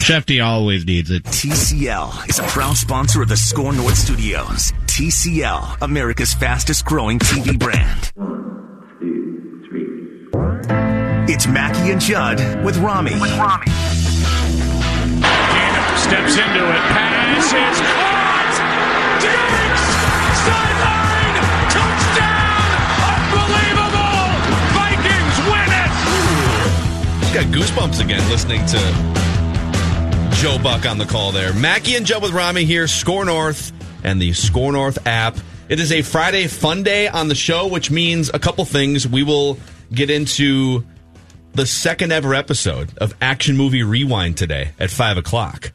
Shefty always needs it. TCL is a proud sponsor of the Score North Studios. TCL, America's fastest growing TV brand. One, two, three. It's Mackey and Judd with Rami. With Rami. Steps into it. Pass is caught. Diggs! Sideline! Touchdown! Unbelievable! Vikings win it! Got goosebumps again listening to Joe Buck on the call there. Mackey and Joe with Rami here, Score North and the Score North app. It is a Friday fun day on the show, which means a couple things. We will get into the second ever episode of Action Movie Rewind today at 5 o'clock.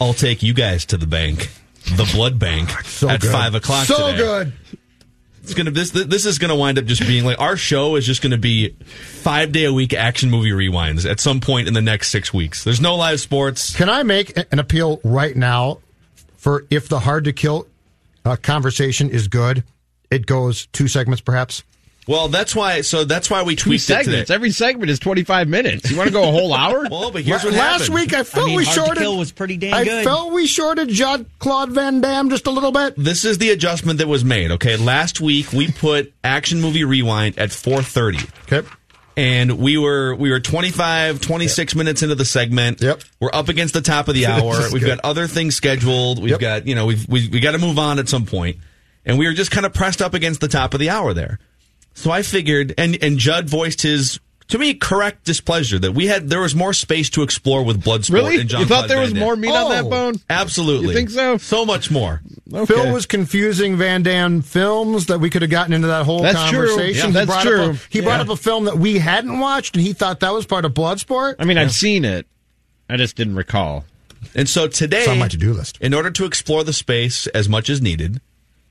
I'll take you guys to the bank, the blood bank, So at good. 5 o'clock So today. good. It's gonna this this is gonna wind up just being like our show is just gonna be five day a week action movie rewinds at some point in the next six weeks. There's no live sports. Can I make an appeal right now for if the hard to kill uh, conversation is good, it goes two segments perhaps? Well, that's why. So that's why we Two tweaked it segments. today. Every segment is 25 minutes. You want to go a whole hour? Well, but here's La- what Last happened. week I felt I mean, we Hard to shorted. Kill was pretty dang I good. felt we shorted Jean Claude Van Damme just a little bit. This is the adjustment that was made. Okay, last week we put action movie rewind at 4:30. Okay. and we were we were 25 26 minutes into the segment Yep. we're up against the top of the hour we've good. got other things scheduled we've Yep. got you know we've we, we got to move on at some point. point and we were just kind of pressed up against the top of the hour there so i figured and and judd voiced his to me correct displeasure that we had there was more space to explore with bloodsport Really? and John You thought there was Van Damme. more meat on that Oh. bone? absolutely You think so? so much more Phil was confusing Van Damme films that we could have gotten into that whole That's true. conversation. Yeah, He that's brought true. Up a, he brought Yeah. up a film that we hadn't watched, and he thought that was part of Bloodsport. I mean, I've seen it. I just didn't recall. And so today, It's on my to-do list. in order to explore the space as much as needed,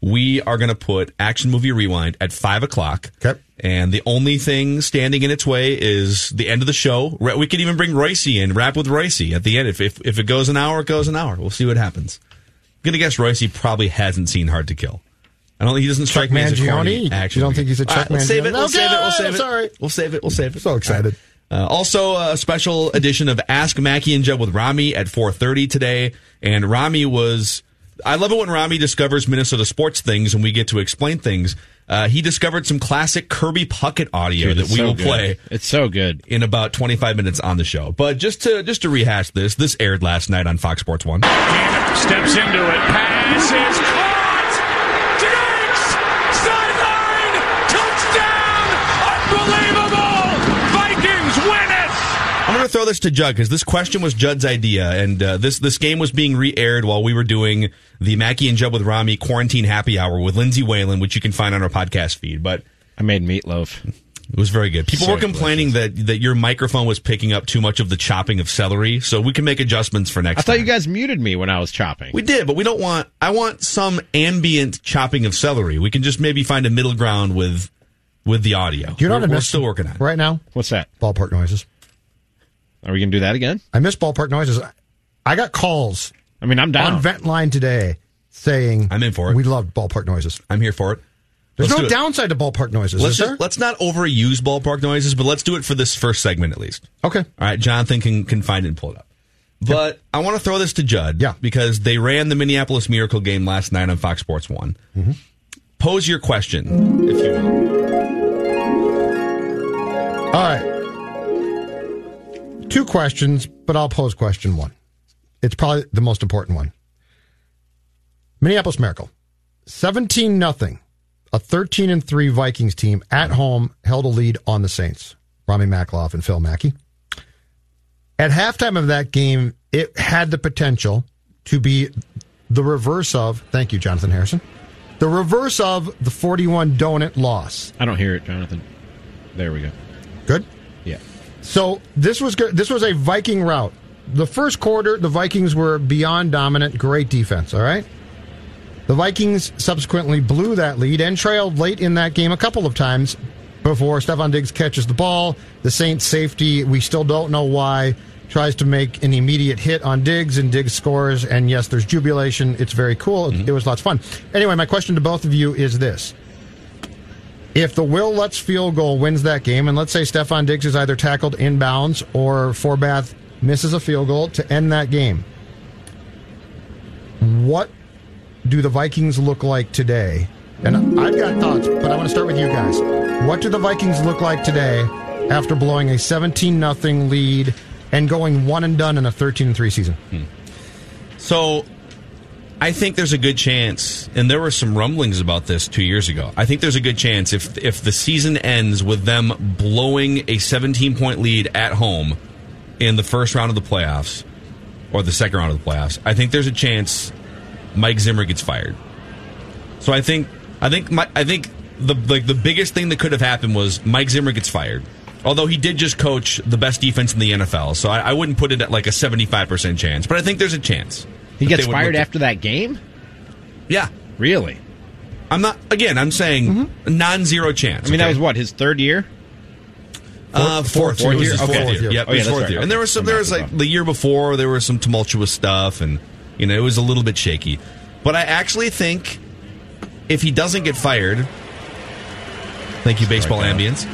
we are going to put Action Movie Rewind at 5 o'clock. Okay. And the only thing standing in its way is the end of the show. We could even bring Royce in, wrap with Royce at the end. If, if, if it goes an hour, it goes an hour. We'll see what happens. I'm going to guess Royce probably hasn't seen Hard to Kill. I don't. Think he doesn't strike me as a corny action. You don't think he's a Chuck right, let's save it. We'll save it. We'll Okay, save it. sorry. We'll save it. We'll save it. So excited. Uh, also, a special edition of Ask Mackey and Judd with Rami at 4:30 today. And Rami was. I love it when Rami discovers Minnesota sports things and we get to explain things. Uh, he discovered some classic Kirby Puckett audio Dude, that we so will good. play It's so good. in about 25 minutes on the show. But just to just to rehash this, this aired last night on Fox Sports One. Steps into it. Pass to throw this to Judd because this question was Judd's idea, and uh, this this game was being re-aired while we were doing the Mackey and Judd with Rami quarantine happy hour with Lindsay Whalen, which you can find on our podcast feed. But I made meatloaf. It was very good. People So were complaining that that your microphone was picking up too much of the chopping of celery, so we can make adjustments for next I thought time. you guys muted me when I was chopping. we did, but we don't want. I want some ambient chopping of celery. We can just maybe find a middle ground with with the audio. Do you know we're, what I we're still working on. it. right now? What's that? Ballpark noises. Are we going to do that again? I miss ballpark noises. I got calls I mean, I'm down. on vent line today saying I'm in for it. We love ballpark noises. I'm here for it. There's Let's no do downside to ballpark noises, Let's is there? just, let's not overuse ballpark noises, but let's do it for this first segment at least. okay. All right, Jonathan can can find it and pull it up. But I want to throw this to Judd, Yeah. because they ran the Minneapolis Miracle game last night on Fox Sports One. Mm-hmm. Pose your question, if you will. All right. Two questions, but I'll pose question one. It's probably the most important one. Minneapolis Miracle, seventeen nothing. A thirteen and three Vikings team at home held a lead on the Saints. Rami Makloff and Phil Mackey. At halftime of that game, it had the potential to be the reverse of. Thank you, Jonathan Harrison. The reverse of the forty-one donut loss. I don't hear it, Jonathan. There we go. Good. So this was good. This was a Viking route. The first quarter, the Vikings were beyond dominant. Great defense. All right. The Vikings subsequently blew that lead and trailed late in that game a couple of times before Stefon Diggs catches the ball. The Saints safety, we still don't know why, tries to make an immediate hit on Diggs and Diggs scores. And yes, there's jubilation. It's very cool. Mm-hmm. It was lots of fun. Anyway, my question to both of you is this. If the Wil Lutz field goal wins that game, and let's say Stefon Diggs is either tackled inbounds or Forbath misses a field goal to end that game, what do the Vikings look like today? And I've got thoughts, but I want to start with you guys. What do the Vikings look like today after blowing a 17 nothing lead and going one and done in a 13 and 3 season? So I think there's a good chance, and there were some rumblings about this two years ago. I think there's a good chance if if the season ends with them blowing a 17 point lead at home in the first round of the playoffs or the second round of the playoffs, I think there's a chance Mike Zimmer gets fired. So I think I think my, I think the like the biggest thing that could have happened was Mike Zimmer gets fired. Although he did just coach the best defense in the NFL, so I, I wouldn't put it at like a 75% chance, but I think there's a chance. He gets fired after that game? Yeah. Really? I'm not, again, I'm saying non zero chance. I mean, that was what, his third year? Uh, fourth, fourth It was year? Okay. fourth year. Yep, Oh, yeah, his fourth right. year. And there was some. The There was like the year before. There was some tumultuous stuff, and you know it was a little bit shaky. But I actually think if he doesn't get fired, thank you, baseball ambience.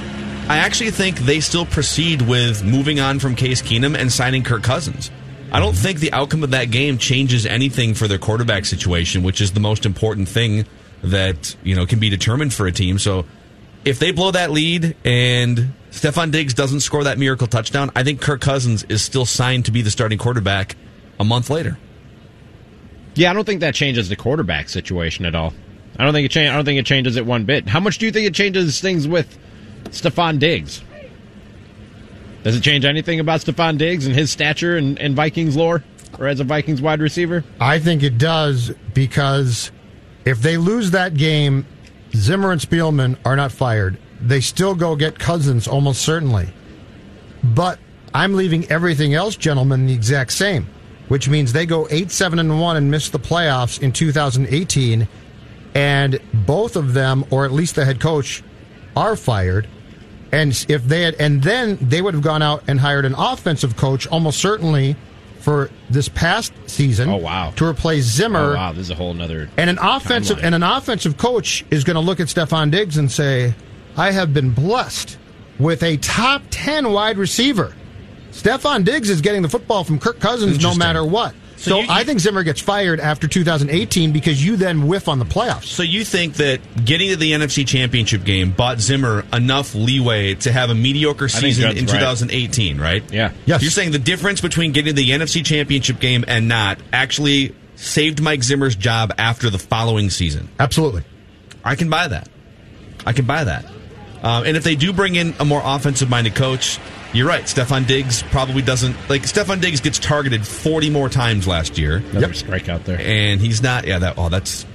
I actually think they still proceed with moving on from Case Keenum and signing Kirk Cousins. I don't think the outcome of that game changes anything for their quarterback situation, which is the most important thing that you know can be determined for a team. So if they blow that lead and Stefon Diggs doesn't score that miracle touchdown, I think Kirk Cousins is still signed to be the starting quarterback a month later. Yeah, I don't think that changes the quarterback situation at all. I don't think it change. I don't think it changes it one bit. How much do you think it changes things with Stefon Diggs? Does it change anything about Stefon Diggs and his stature and, and Vikings lore, or as a Vikings wide receiver? I think it does because if they lose that game, Zimmer and Spielman are not fired. They still go get Cousins almost certainly. But I'm leaving everything else, gentlemen, the exact same, which means they go 8 7 and 1 and miss the playoffs in 2018. And both of them, or at least the head coach, are fired. And if they had, and then they would have gone out and hired an offensive coach almost certainly for this past season. Oh, wow. To replace Zimmer. Oh, wow, this is a whole nother. And an offensive timeline. and an offensive coach is going to look at Stefon Diggs and say, "I have been blessed with a top ten wide receiver." Stefon Diggs is getting the football from Kirk Cousins no matter what. So So, you- I think Zimmer gets fired after 2018 because you then whiff on the playoffs. So you think that getting to the NFC Championship game bought Zimmer enough leeway to have a mediocre season Judd's in right. 2018, right? Yeah. Yes. You're saying the difference between getting to the NFC Championship game and not actually saved Mike Zimmer's job after the following season. Absolutely. I can buy that. I can buy that. Um, and if they do bring in a more offensive minded coach, you're right. Stefon Diggs probably doesn't like Stefon Diggs gets targeted 40 more times last year, Another strikeout there. and he's not. Yeah, that. Oh, that's.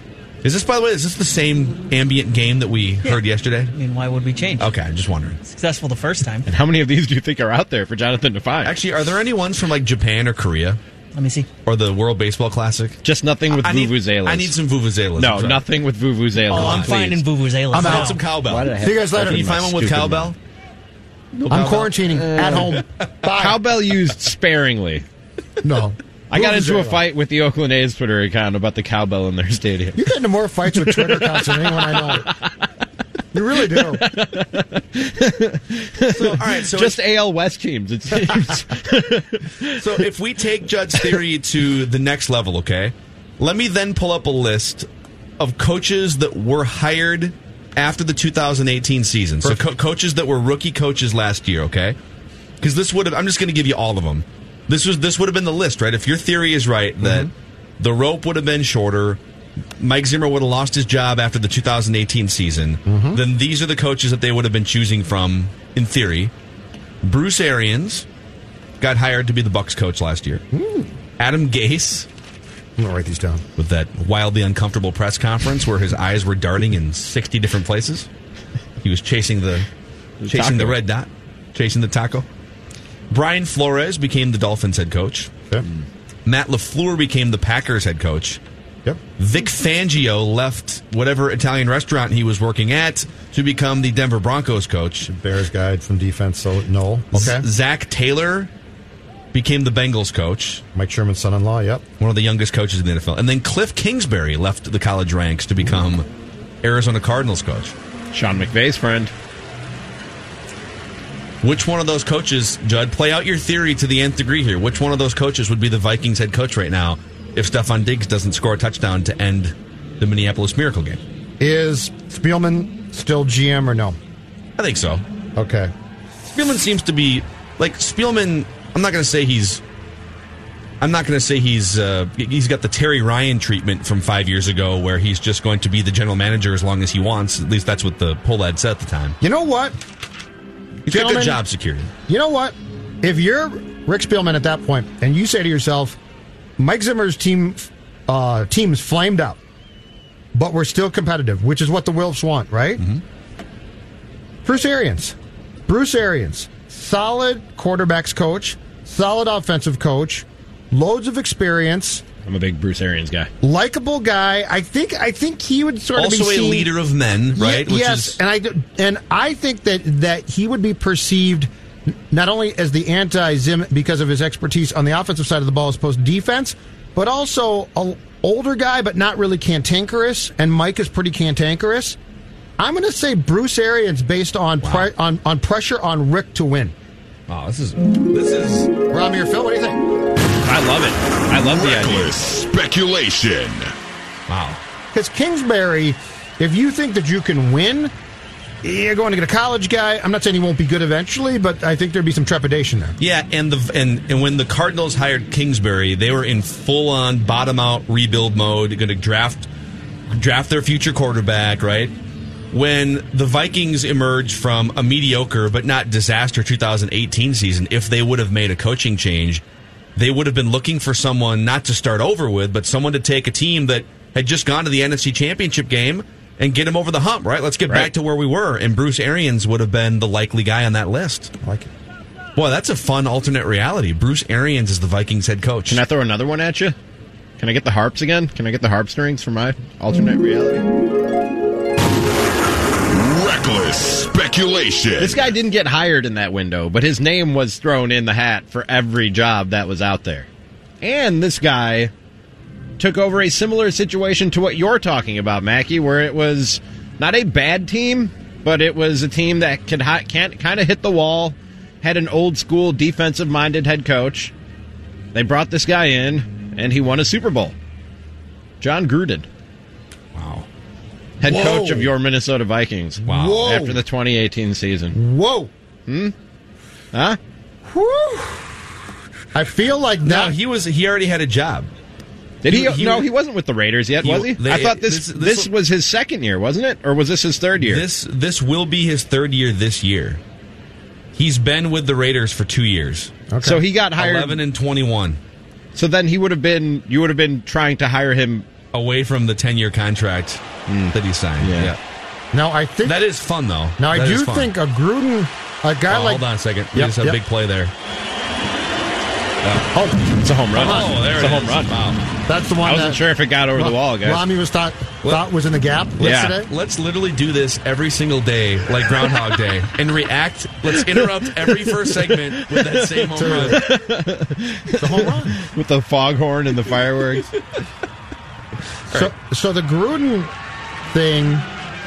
Is this by the way? Is this the same ambient game that we heard yesterday? I mean, why would we change? Okay, I'm just wondering. Successful the first time. And how many of these do you think are out there for Jonathan to find? Actually, are there any ones from like Japan or Korea Let me see. or the World Baseball Classic? Just nothing with I need, vuvuzelas. I need some vuvuzelas. No, nothing with vuvuzelas. Oh, I'm please. finding vuvuzelas. I'm now. out. Some cowbell. Why did I have See you guys later. Can you find one with stupid cowbell? Mouth? I'm quarantining uh, at home. Bye. Cowbell used sparingly. No. I got into a fight with the Oakland A's Twitter account about the cowbell in their stadium. You get into more fights with Twitter accounts than anyone I know. You really do. So, all right, so Just AL West teams, it seems. So if we take Judd's theory to the next level, okay, let me then pull up a list of coaches that were hired after the 2018 season. So co- coaches that were rookie coaches last year, okay? Because this would have, I'm just going to give you all of them. This was this would have been the list, right? If your theory is right mm-hmm. that the rope would have been shorter, Mike Zimmer would have lost his job after the 2018 season, mm-hmm. then these are the coaches that they would have been choosing from in theory. Bruce Arians got hired to be the Bucks coach last year. Hmm. Adam Gase I'm gonna write these down. with that wildly uncomfortable press conference where his eyes were darting in 60 different places. He was chasing the chasing the red dot, chasing the taco. Brian Flores became the Dolphins head coach. Yep. Matt LaFleur became the Packers head coach. Yep. Vic Fangio left whatever Italian restaurant he was working at to become the Denver Broncos coach. Bears guide from defense. So no. Okay. Z- Zac Taylor became the Bengals coach, Mike Sherman's son-in-law. Yep. one of the youngest coaches in the NFL. And then Cliff Kingsbury left the college ranks to become Arizona Cardinals coach. Sean McVay's friend. Which one of those coaches, Judd, play out your theory to the nth degree here. Which one of those coaches would be the Vikings head coach right now if Stefon Diggs doesn't score a touchdown to end the Minneapolis Miracle game? Is Spielman still GM or no? I think so. Okay. Spielman seems to be like Spielman. I'm not going to say he's. I'm not going to say he's. Uh, he's got the Terry Ryan treatment from five years ago, where he's just going to be the general manager as long as he wants. At least that's what the poll ad said at the time. You know what? He's got Gentlemen- good job security. You know what? If you're Rick Spielman at that point and you say to yourself, Mike Zimmer's team uh, team's flamed out, but we're still competitive, which is what the Wilfs want, right? Bruce Arians. Bruce Arians. Solid quarterbacks coach, solid offensive coach, loads of experience, I'm a big Bruce Arians guy. likable guy. I think I think he would sort of Also be a seen- leader of men, right? Ye- yes, and I and I think that that he would be perceived not only as the anti-Zim because of his expertise on the offensive side of the ball as opposed to defense, but also a older guy, but not really cantankerous. And Mike is pretty cantankerous. I'm going to say Bruce Arians based on pre- on on pressure on Rick to win. Wow, this is this is Rami or Phil, what do you think? I love it. I love the idea. Reckless speculation. wow. Because Kingsbury, if you think that you can win, you're going to get a college guy. I'm not saying he won't be good eventually, but I think there'd be some trepidation there. Yeah, and the and and when the Cardinals hired Kingsbury, they were in full on bottom out rebuild mode, going to draft draft their future quarterback, right? When the Vikings emerged from a mediocre but not disaster 2018 season, if they would have made a coaching change, they would have been looking for someone not to start over with, but someone to take a team that had just gone to the NFC Championship game and get them over the hump, right? Let's get back to where we were. And Bruce Arians would have been the likely guy on that list. I like it. Boy, that's a fun alternate reality. Bruce Arians is the Vikings head coach. Can I throw another one at you? Can I get the harps again? Can I get the harp strings for my alternate reality? Reckless speculation. This guy didn't get hired in that window, but his name was thrown in the hat for every job that was out there. And this guy took over a similar situation to what you're talking about, Mackey, where it was not a bad team, but it was a team that could can't kind of hit the wall, had an old school defensive minded head coach. They brought this guy in, and he won a Super Bowl. Jon Gruden. Head Whoa. coach of your Minnesota Vikings. Wow. Whoa. After the 2018 season. Whoa. Hmm? Huh? I feel like No, that. he was. He already had a job. Did he? He- he- no, he wasn't with the Raiders yet, he- was he? they- I thought this this- this, this- was his second year, wasn't it? Or was this his third year? This this will be his third year this year. He's been with the Raiders for two years. Okay. So he got hired. Eleven and twenty-one, So then he would have been. You would have been trying to hire him. Away from the ten-year contract hmm. that he signed. Yeah. Yeah. now I think that is fun though. now I do think a Gruden, a guy Oh, like hold on a second. We Yep, just had yep. a big play there. Oh. oh, it's a home run. Oh, there it's it a home is. run. Wow. that's the one. I wasn't that sure if it got over the wall, guys. Rami was thought thought was in the gap Yeah. yesterday. Let's literally do this every single day, like Groundhog Day, and react. Let's interrupt every first segment with that same home run. The home run. with the foghorn and the fireworks. So, so the Gruden thing,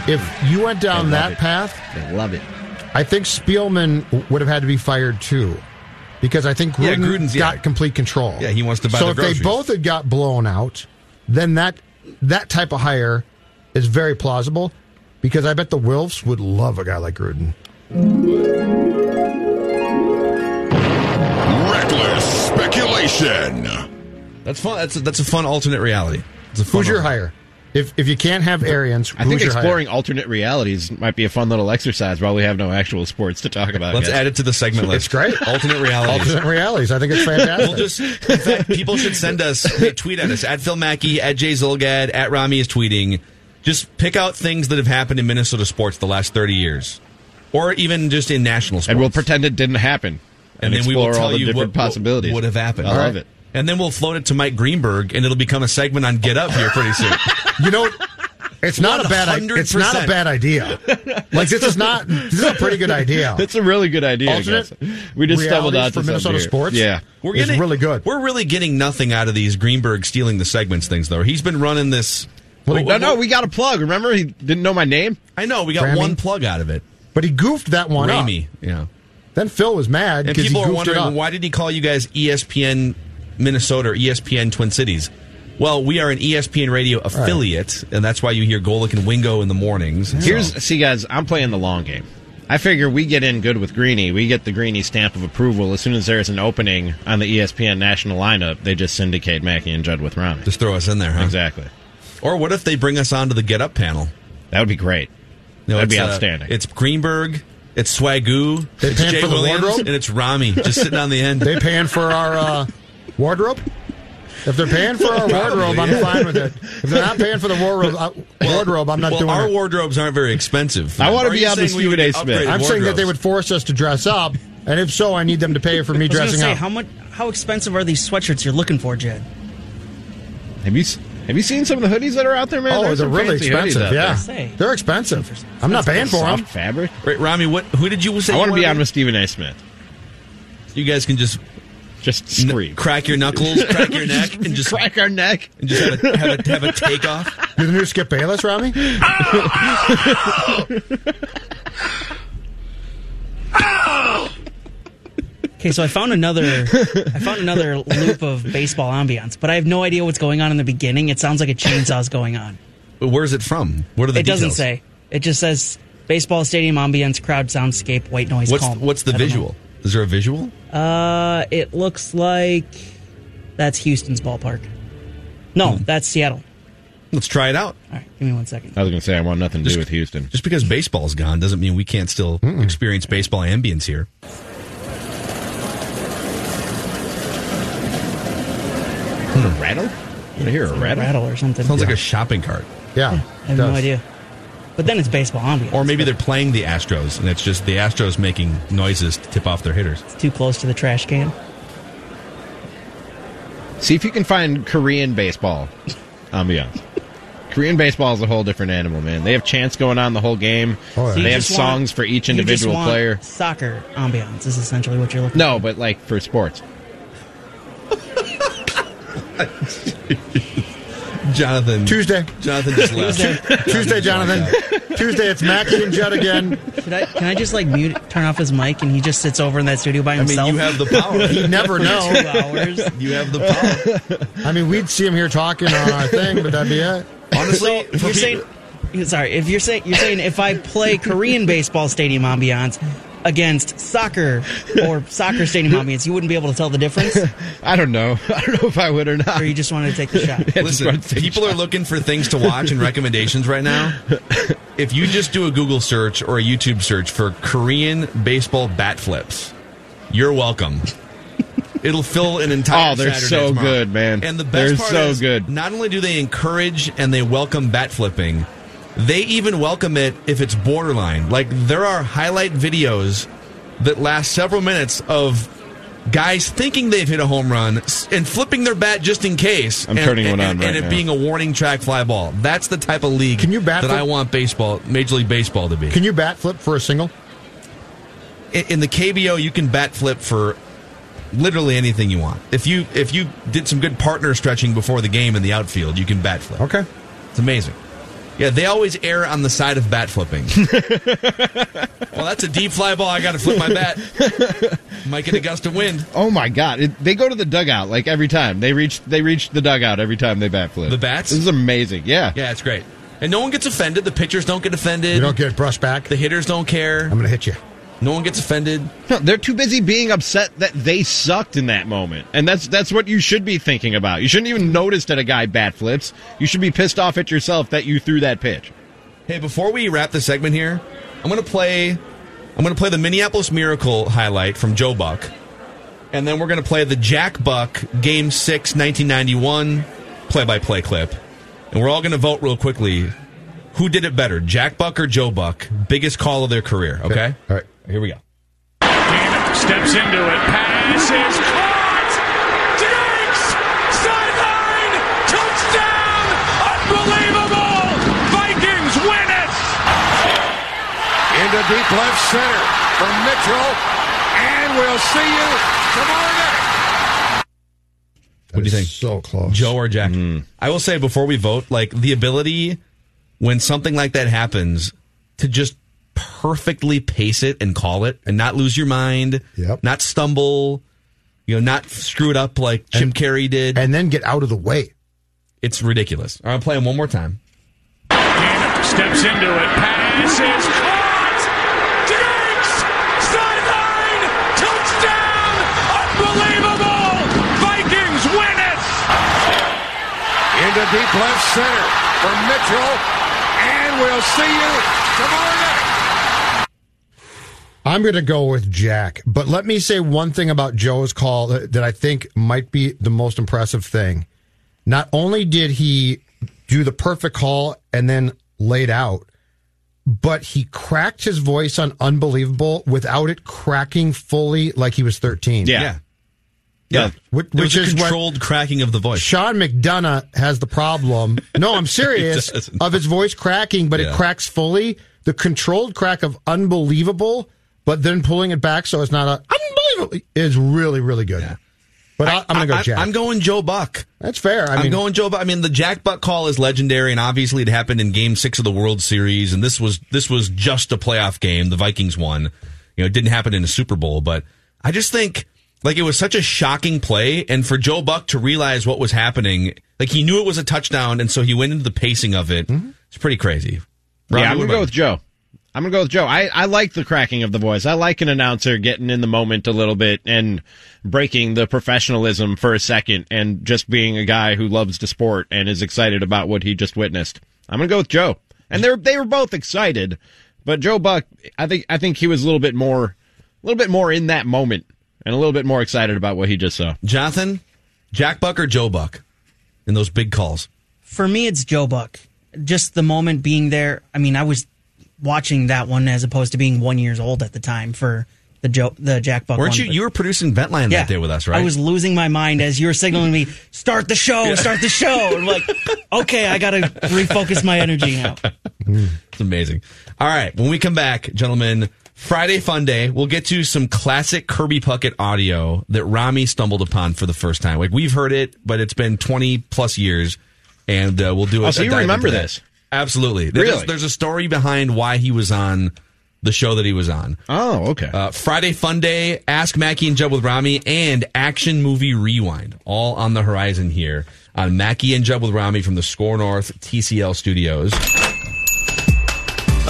if you went down love that it. path, I love it. I think Spielman would have had to be fired too, because I think Yeah, Gruden Gruden's- yeah. got complete control. Yeah, he wants to buy So the if they both had got blown out, then that that type of hire is very plausible, because I bet the Wilfs would love a guy like Gruden. Reckless speculation. Speculation. That's fun. That's a, that's a fun alternate reality. It's a fun Who's your hire? If if you can't have Arians, I think your hire? exploring alternate realities might be a fun little exercise while we have no actual sports to talk about. Let's guys. add it to the segment list. It's great. Alternate realities. alternate realities. I think it's fantastic. We'll just, in fact, people should send us, hey, tweet at us, at Phil Mackey, at Jay Zulgad, at Rami is tweeting. Just pick out things that have happened in Minnesota sports the last 30 years. Or even just in national sports. and we'll pretend it didn't happen, and and, then we will tell all the you different what possibilities. would have happened. I love it. And then we'll float it to Mike Greenberg, and it'll become a segment on Get Up here pretty soon. you know, it's not a bad. i- 100%. It's not a bad idea. Like this is not. This is a pretty good idea. It's a really good idea. Alternate. We just stumbled realities out to for Minnesota here. sports? Yeah, We're getting really good. We're really getting nothing out of these Greenberg stealing the segments things, though. He's been running this. Well, no, no, we got a plug. Remember, he didn't know my name. I know we got Grammy? one plug out of it. But he goofed that one up. Ramy, yeah. Then Phil was mad And because he people are goofed it up. wondering why did he call you guys ESPN Minnesota or ESPN Twin Cities? Well, we are an ESPN radio affiliate, and that's why you hear Golic and Wingo in the mornings. Here's So- see, guys. I'm playing the long game. I figure we get in good with Greeny. We get the Greeny stamp of approval as soon as there's an opening on the ESPN national lineup. They just syndicate Mackey and Judd with Ron. just throw us in there, huh? Exactly. Or what if they bring us onto the Get Up panel? That would be great. You know, That'd be it's, uh, outstanding. it's Greenberg, it's Swagoo, They it's Jay for the Williams, wardrobe? and it's Rami just sitting on the end. They paying for our uh, wardrobe? If they're paying for our wardrobe, I'm fine with it. If they're not paying for the wardrobe, uh, wardrobe I'm not well, doing our it. Our wardrobes aren't very expensive. I wanna be you on the saying Stephen A. Smith. I'm saying that they would force us to dress up, and if so, I need them to pay for me I was dressing say up. how much, how expensive are these sweatshirts you're looking for, Jed? Have you have you seen some of the hoodies that are out there, man? oh, There's they're really expensive. Yeah, Say. they're expensive. I'm not paying for there. them. Fabric. Right, Rami, what? Who did you say? I want to be on with Stephen A. Smith. You guys can just Just n- crack your knuckles, crack your neck, and just crack our neck. and just have a have a, have a takeoff. You're the new Skip Bayless, Rami? Okay, so I found another, I found another loop of baseball ambiance, but I have no idea what's going on in the beginning. It sounds like a chainsaw's going on. Where's it from? What are the It doesn't say. It just says baseball stadium ambience, crowd soundscape, white noise, What's calm. what's the I don't know. visual? Is there a visual? Uh, it looks like that's Houston's ballpark. No, Hmm. that's Seattle. Let's try it out. All right, give me one second. I was going to say I want nothing to Just- do with Houston. Just because baseball's gone doesn't mean we can't still experience baseball ambience here. A rattle? Did I hear a rattle? rattle or something. Sounds like a shopping cart. Yeah. I have no idea. But then it's baseball ambiance. Or maybe they're playing the Astros, and it's just the Astros making noises to tip off their hitters. It's too close to the trash can. See if you can find Korean baseball ambiance. Korean baseball is a whole different animal, man. They have chants going on the whole game. Oh, yeah. So They have just want- songs for each you just individual want player. Soccer ambiance is essentially what you're looking. For. No, but like for sports. Jonathan. Tuesday. Jonathan just left. Tuesday, Jonathan. Tuesday, it's Mackey and Judd again. Should I, can I just like mute, turn off his mic, and he just sits over in that studio by I mean, himself? you have the power. You never two know. hours. You have the power. I mean, we'd see him here talking on our thing, but that'd be it. Honestly, So for you're saying, sorry, if you're saying you're saying if I play Korean baseball stadium ambiance against soccer or soccer stadium ambiance, you wouldn't be able to tell the difference, I don't know. I don't know if I would or not. or you just wanted to take the shot. Yeah, Listen, wanted to people are looking for things to watch and recommendations right now. If you just do a Google search or a YouTube search for Korean baseball bat flips, you're welcome. It'll fill an entire. Oh, they're Saturday so tomorrow. good, man. And the best They're part so is, good. Not only do they encourage and they welcome bat flipping, they even welcome it if it's borderline. Like there are highlight videos that last several minutes of guys thinking they've hit a home run and flipping their bat just in case. I'm and, turning one and- on and right it now. being a warning track fly ball. That's the type of league Can you bat that flip? I want baseball, Major League Baseball to be. Can you bat flip for a single? in in the KBO, you can bat flip for literally anything you want. If you if you did some good partner stretching before the game in the outfield, you can bat flip. Okay. It's amazing. Yeah, they always err on the side of bat flipping. well, that's a deep fly ball. I got to flip my bat. Might get a gust of wind. Oh my god! It, they go to the dugout like every time. They reach they reach the dugout every time they bat flip. The bats? This is amazing. Yeah. Yeah, it's great. And no one gets offended. The pitchers don't get offended. You don't get brushed back. the hitters don't care. I'm going to hit you. No one gets offended. No, they're too busy being upset that they sucked in that moment, and that's that's what you should be thinking about. You shouldn't even notice that a guy bat flips. You should be pissed off at yourself that you threw that pitch. Hey, before we wrap the segment here, I'm going to play. I'm going to play the Minneapolis Miracle highlight from Joe Buck, and then we're going to play the Jack Buck Game Six, 1991 play-by-play clip, and we're all going to vote real quickly. Who did it better, Jack Buck or Joe Buck? Biggest call of their career. Okay. All right. Here we go. Steps into it. Pass is caught. Diggs! Sideline! Touchdown! Unbelievable! Vikings win it! Into deep left center from Mitchell. And we'll see you tomorrow night. What do you think? So close. Joe or Jack? Hmm. I will say before we vote, like the ability when something like that happens to just perfectly pace it and call it and not lose your mind, Yep. not stumble, you know, not screw it up like Jim And- Carey did. And then get out of the way. it's ridiculous. All right, I'm playing one more time. Gannon steps into it. Pass is caught. Diggs! Sideline! Touchdown! Unbelievable! Vikings win it! Into deep left center from Mitchell. And we'll see you tomorrow night. I'm going to go with Jack, but let me say one thing about Joe's call that, that I think might be the most impressive thing. Not only did he do the perfect call and then laid out, but he cracked his voice on unbelievable without it cracking fully like he was 13. Yeah. Yeah. Yeah. Which, There which a is what controlled cracking of the voice. Sean McDonough has the problem. No, I'm serious of his voice cracking, but Yeah. it cracks fully. The controlled crack of unbelievable, but then pulling it back so it's not a unbelievable is really really good. But I, I'm going to go I- Jack. I'm going Joe Buck. That's fair. I I mean, am going Joe. Buck. I mean, the Jack Buck call is legendary, and obviously it happened in Game Six of the World Series, and this was this was just a playoff game. The Vikings won. You know, it didn't happen in a Super Bowl, but I just think like it was such a shocking play, and for Joe Buck to realize what was happening, like he knew it was a touchdown, and so he went into the pacing of it. Mm-hmm. It's pretty crazy. Robbie, yeah, I'm gonna about go you? with Joe. I'm gonna go with Joe. I, I like the cracking of the voice. I like an announcer getting in the moment a little bit and breaking the professionalism for a second and just being a guy who loves the sport and is excited about what he just witnessed. I'm gonna go with Joe. And they're they were both excited, but Joe Buck, I think I think he was a little bit more a little bit more in that moment and a little bit more excited about what he just saw. Jonathan, Jack Buck or Joe Buck in those big calls. For me, it's Joe Buck. Just the moment being there. I mean, I was watching that one as opposed to being one years old at the time for the Joe, the Jack Buck. Weren't one, you? but- You were producing Ventline that day with us, right? I was losing my mind as you were signaling me, start the show, start the show. I'm like, okay, I got to refocus my energy now. It's amazing. All right, when we come back, gentlemen, Friday Fun Day, we'll get to some classic Kirby Puckett audio that Rami stumbled upon for the first time. Like we've heard it, but it's been 20 plus years, and uh, we'll do. It. Oh, so you remember this? Absolutely. There's, Really? there's a story behind why he was on the show that he was on. Oh, okay. Uh, Friday Fun Day, Ask Mackey and Judd with Rami, and Action Movie Rewind, all on the horizon here on Mackey and Judd with Rami from the Score North TCL studios.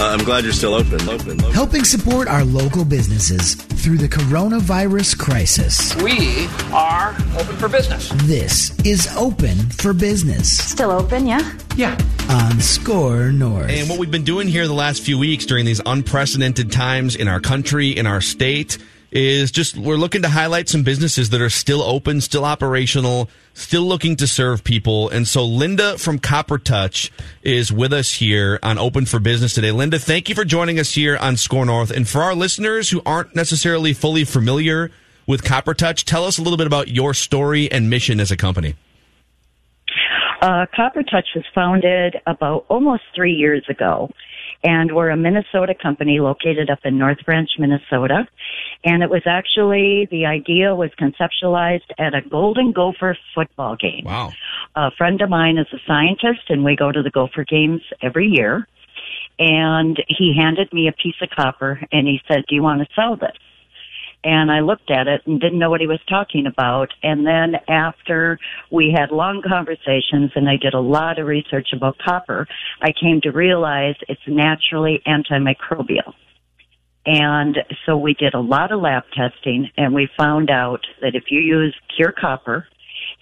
Uh, I'm glad you're still open. Open. open. helping support our local businesses through the coronavirus crisis. We are open for business. This is Open for Business Still open, yeah? Yeah. on Score North. And what we've been doing here the last few weeks during these unprecedented times in our country, in our state, is just we're looking to highlight some businesses that are still open, still operational, still looking to serve people. And so Linda from Copper Touch is with us here on Open for Business today. Linda, thank you for joining us here on Score North. And for our listeners who aren't necessarily fully familiar with Copper Touch, tell us a little bit about your story and mission as a company. Uh, Copper Touch was founded about almost three years ago, and we're a Minnesota company located up in North Branch, Minnesota. And it was actually the idea was conceptualized at a Golden Gopher football game. Wow. A friend of mine is a scientist, and we go to the Gopher games every year. And he handed me a piece of copper, and he said, "Do you want to sell this?" And I looked at it and didn't know what he was talking about. And then after we had long conversations and I did a lot of research about copper, I came to realize it's naturally antimicrobial. And so we did a lot of lab testing and we found out that if you use pure copper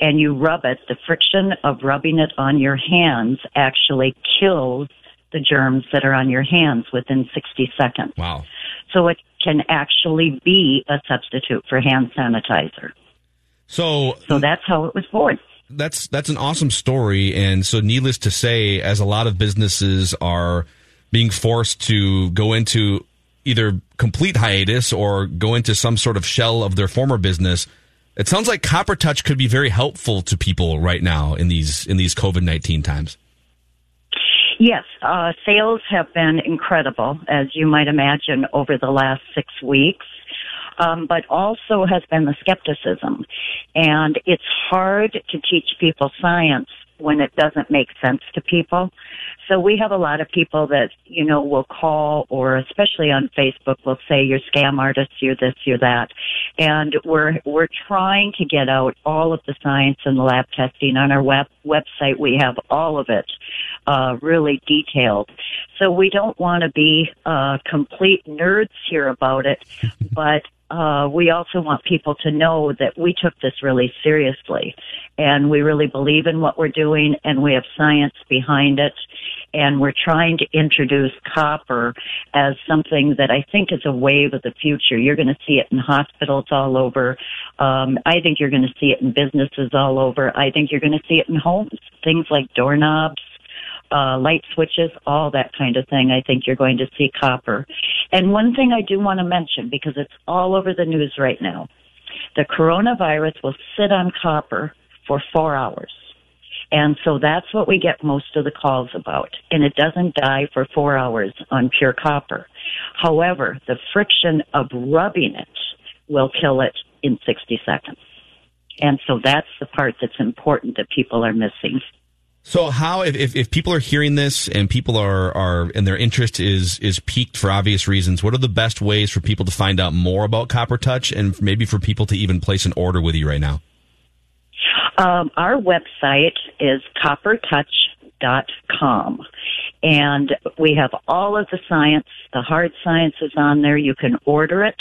and you rub it, the friction of rubbing it on your hands actually kills the germs that are on your hands within 60 seconds. Wow. So it can actually be a substitute for hand sanitizer. So, so that's how it was born. That's that's an awesome story, and so needless to say, as a lot of businesses are being forced to go into either complete hiatus or go into some sort of shell of their former business, it sounds like Copper Touch could be very helpful to people right now in these in these COVID nineteen times. Yes, uh, sales have been incredible, as you might imagine, over the last six weeks. Um, but also has been the skepticism. And it's hard to teach people science when it doesn't make sense to people. So we have a lot of people that, you know, will call or especially on Facebook will say you're scam artists, you're this, you're that. And we're, we're trying to get out all of the science and the lab testing on our web, website. We have all of it, uh, really detailed. So we don't want to be, uh, complete nerds here about it, but uh, we also want people to know that we took this really seriously and we really believe in what we're doing and we have science behind it and we're trying to introduce copper as something that I think is a wave of the future. You're going to see it in hospitals all over. Um, I think you're going to see it in businesses all over. I think you're going to see it in homes. Things like doorknobs, uh, light switches, all that kind of thing. I think you're going to see copper. And one thing I do want to mention because it's all over the news right now. The coronavirus will sit on copper for four hours. And so that's what we get most of the calls about. And it doesn't die for four hours on pure copper. However, the friction of rubbing it will kill it in 60 seconds. And so that's the part that's important that people are missing. So how if, if, if, people are hearing this and people are, are and their interest is is peaked for obvious reasons, what are the best ways for people to find out more about Copper Touch and maybe for people to even place an order with you right now? Um, our website is coppertouch.com. And we have all of the science, the hard science is on there. You can order it.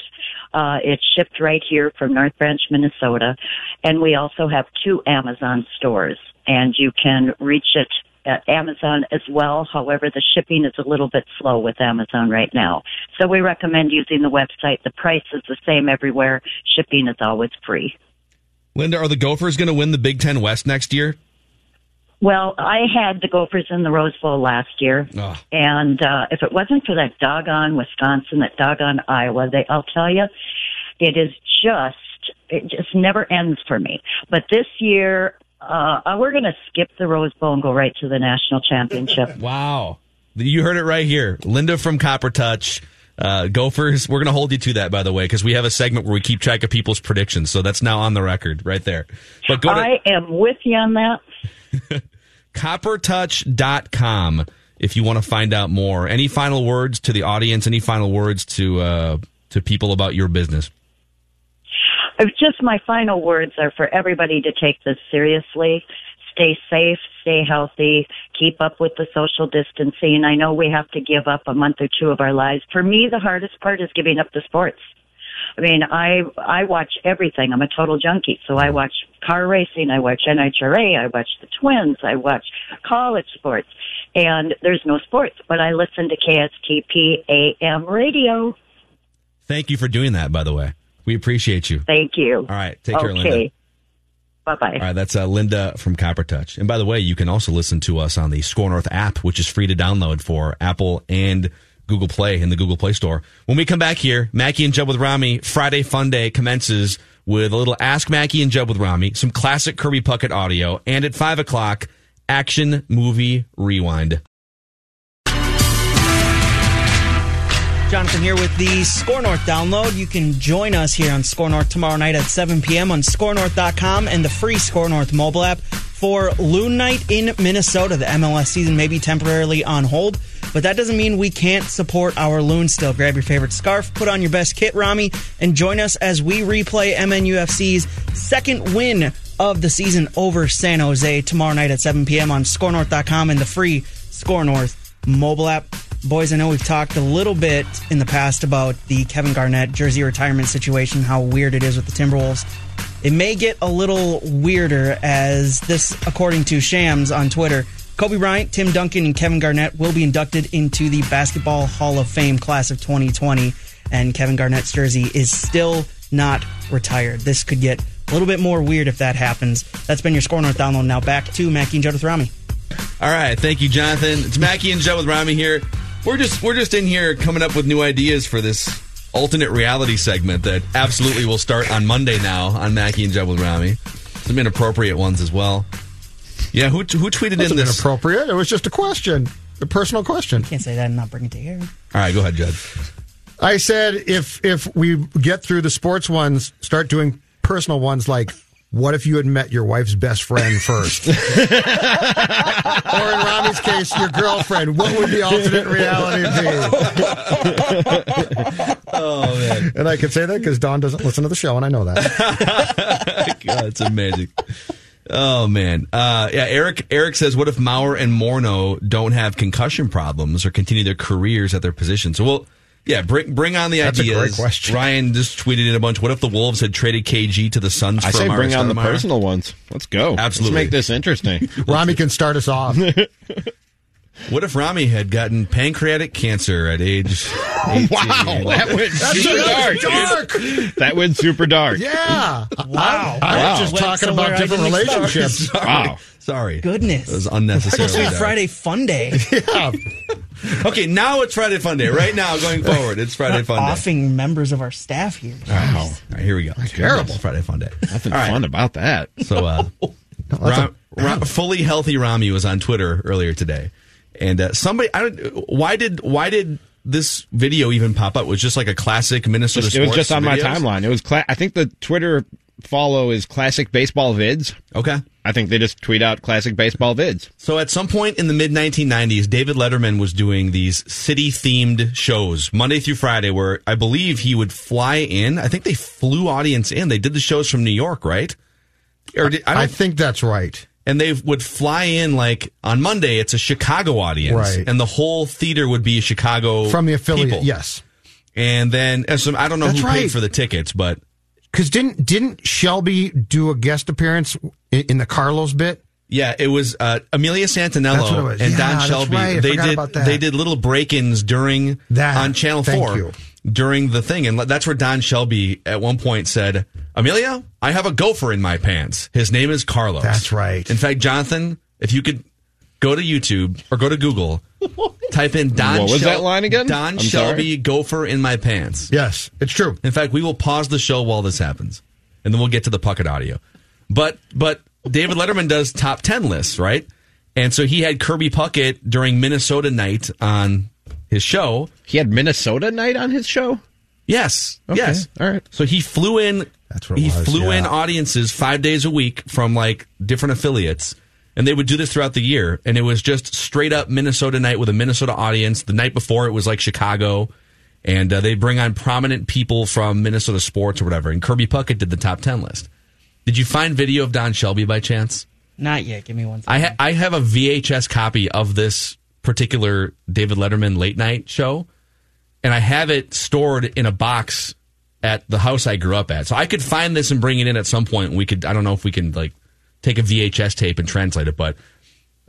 Uh, it's shipped right here from North Branch, Minnesota. And we also have two Amazon stores and you can reach it at Amazon as well. However, the shipping is a little bit slow with Amazon right now. So we recommend using the website. The price is the same everywhere. Shipping is always free. Linda, are the Gophers going to win the Big Ten West next year? Well, I had the Gophers in the Rose Bowl last year, oh. and uh, if it wasn't for that doggone Wisconsin, that doggone Iowa, they, I'll tell you, it is just it just never ends for me. But this year, uh we're going to skip the Rose Bowl and go right to the national championship. wow, you heard it right here, Linda from Copper Touch. Uh, Gophers, we're going to hold you to that, by the way, because we have a segment where we keep track of people's predictions. So that's now on the record right there. But go to, I am with you on that. coppertouch.com if you want to find out more. Any final words to the audience? Any final words to uh, to people about your business? Just my final words are for everybody to take this seriously. Stay safe, stay healthy, keep up with the social distancing. I know we have to give up a month or two of our lives. For me, the hardest part is giving up the sports. I mean, I I watch everything. I'm a total junkie, so I watch car racing, I watch NHRA, I watch the Twins, I watch college sports, and there's no sports, but I listen to KSTP AM radio. Thank you for doing that, by the way. We appreciate you. Thank you. All right, take care. Linda. Bye bye. All right, that's uh, Linda from Copper Touch. And by the way, you can also listen to us on the Score North app, which is free to download for Apple and Google Play in the Google Play Store. When we come back here, Mackey and Judd with Rami, Friday Fun Day commences with a little Ask Mackey and Judd with Rami, some classic Kirby Puckett audio, and at 5 o'clock, Action Movie Rewind. Jonathan here with the Score North download. You can join us here on Score North tomorrow night at 7 p.m. on scorenorth.com and the free Score North mobile app for Loon Night in Minnesota. The MLS season may be temporarily on hold, but that doesn't mean we can't support our Loons still. Grab your favorite scarf, put on your best kit, Rami, and join us as we replay MNUFC's second win of the season over San Jose tomorrow night at 7 p.m. on scorenorth.com and the free Score North mobile app. Boys, I know we've talked a little bit in the past about the Kevin Garnett jersey retirement situation, how weird it is with the Timberwolves. It may get a little weirder as this, according to Shams on Twitter, Kobe Bryant, Tim Duncan, and Kevin Garnett will be inducted into the Basketball Hall of Fame class of 2020, and Kevin Garnett's jersey is still not retired. This could get a little bit more weird if that happens. That's been your Score North download. Now back to Mackey and Joe with Rami. All right, thank you, Jonathan. It's Mackey and Joe with Rami here. We're just we're just in here coming up with new ideas for this alternate reality segment that absolutely will start on Monday now on Mackey and Joe with Rami. Some inappropriate ones as well. Yeah, who who tweeted in Wasn't this? inappropriate. It was just a question, a personal question. Can't say that and not bring it to air. All right, go ahead, Judd. I said if if we get through the sports ones, start doing personal ones like what if you had met your wife's best friend first? or in Rami's case, your girlfriend. What would the alternate reality be? oh man! And I can say that because Don doesn't listen to the show, and I know that. God, it's amazing. Oh man, uh, yeah. Eric Eric says, "What if Mauer and Morneau don't have concussion problems or continue their careers at their position?" So, well, yeah, bring bring on the That's a ideas. great question. Ryan just tweeted in a bunch. What if the Wolves had traded KG to the Suns? I for say Amare bring on the Stoudemire? personal ones. Let's go. Absolutely. Let's make this interesting. Rami can start us off. What if Rami had gotten pancreatic cancer at age? 18? wow, that went That's super dark. dark. That went super dark. Yeah. Wow. I, I Wow. was just Went talking somewhere about I different didn't expect. relationships. Sorry. Wow. Sorry. Goodness. It was unnecessary. Supposed to be Friday Fun Day. Yeah. Okay, now it's Friday Fun Day. Right now, going forward, it's Friday Fun Day. Offing members of our staff here. Wow. All right, here we go. Terrible. Friday Fun Day. Nothing All right. fun about that. So, uh, Ram, Ram, fully healthy Rami was on Twitter earlier today, and uh, somebody, I don't, why did why did this video even pop up? It was just like a classic Minnesota. Just- it was sports just on my timeline. It was. Cla- I think the Twitter follow is classic baseball vids. Okay. I think they just tweet out classic baseball vids. So at some point in the mid 1990s, David Letterman was doing these city themed shows Monday through Friday, where I believe he would fly in. I think they flew audience in. They did the shows from New York, right? Or did, I, I think that's right. and they would fly in like on Monday. It's a Chicago audience, Right. And the whole theater would be a Chicago From the affiliate, people. yes. And then and so I don't know That's who paid for the tickets, but Because didn't didn't Shelby do a guest appearance in, in the Carlos bit? Yeah, it was uh, Amelia Santaniello was. and Yeah, Don Shelby. right. They did they did little break-ins during That. on Channel Thank Four you. during the thing, and that's where Don Shelby at one point said, "Amelia, I have a gopher in my pants. His name is Carlos." That's right. In fact, Jonathan, if you could go to YouTube or go to Google, type in Don. What was that line again? Don I'm Shelby gopher in my pants. Yes, it's true. In fact, we will pause the show while this happens, and then we'll get to the Puckett audio. But but David Letterman does top ten lists, right? And so he had Kirby Puckett during Minnesota night on his show. He had Minnesota night on his show. Yes, Okay, yes. all right. So he flew in. That's what he was, flew in audiences five days a week from like different affiliates, and they would do this throughout the year. And it was just straight up Minnesota night with a Minnesota audience. The night before it was like Chicago, and uh, they bring on prominent people from Minnesota sports or whatever. And Kirby Puckett did the top ten list. Did you find video of Don Shelby by chance? Not yet. Give me one I ha- I have a VHS copy of this particular David Letterman late night show, and I have it stored in a box at the house I grew up at. So I could find this and bring it in at some point. We could. I don't know if we can like take a VHS tape and translate it, but.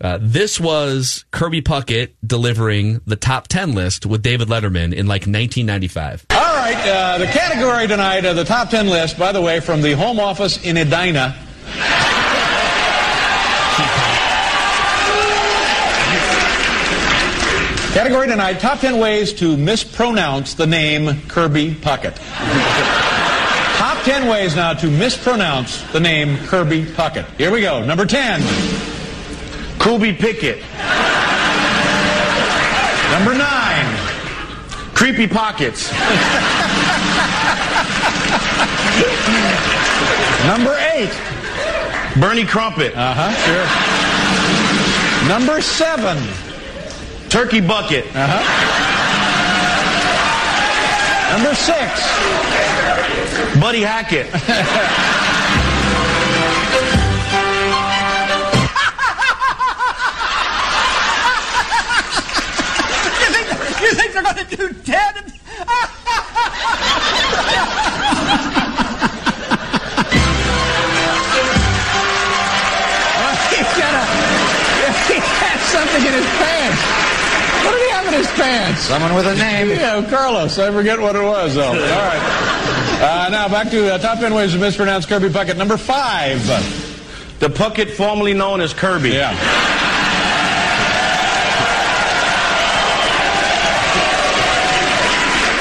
Uh, this was Kirby Puckett delivering the top 10 list with David Letterman in like 1995. All right, uh, the category tonight, uh, the top 10 list, by the way, from the home office in Edina. Category tonight, top 10 ways to mispronounce the name Kirby Puckett. Top 10 ways now to mispronounce the name Kirby Puckett. Here we go. Number 10. Kobe Pickett. Number 9. Creepy Pockets. Number 8. Bernie Crumpet. Uh huh, sure. Number 7. Turkey Bucket. Uh-huh. Number six, Buddy Hackett. you, think, you think they're going to do 10 pants? Someone with a name. Yeah, Carlos. I forget what it was, though. All right. Uh, now back to uh, top 10 ways to mispronounce Kirby Puckett. Number five. The Puckett formerly known as Kirby. Yeah.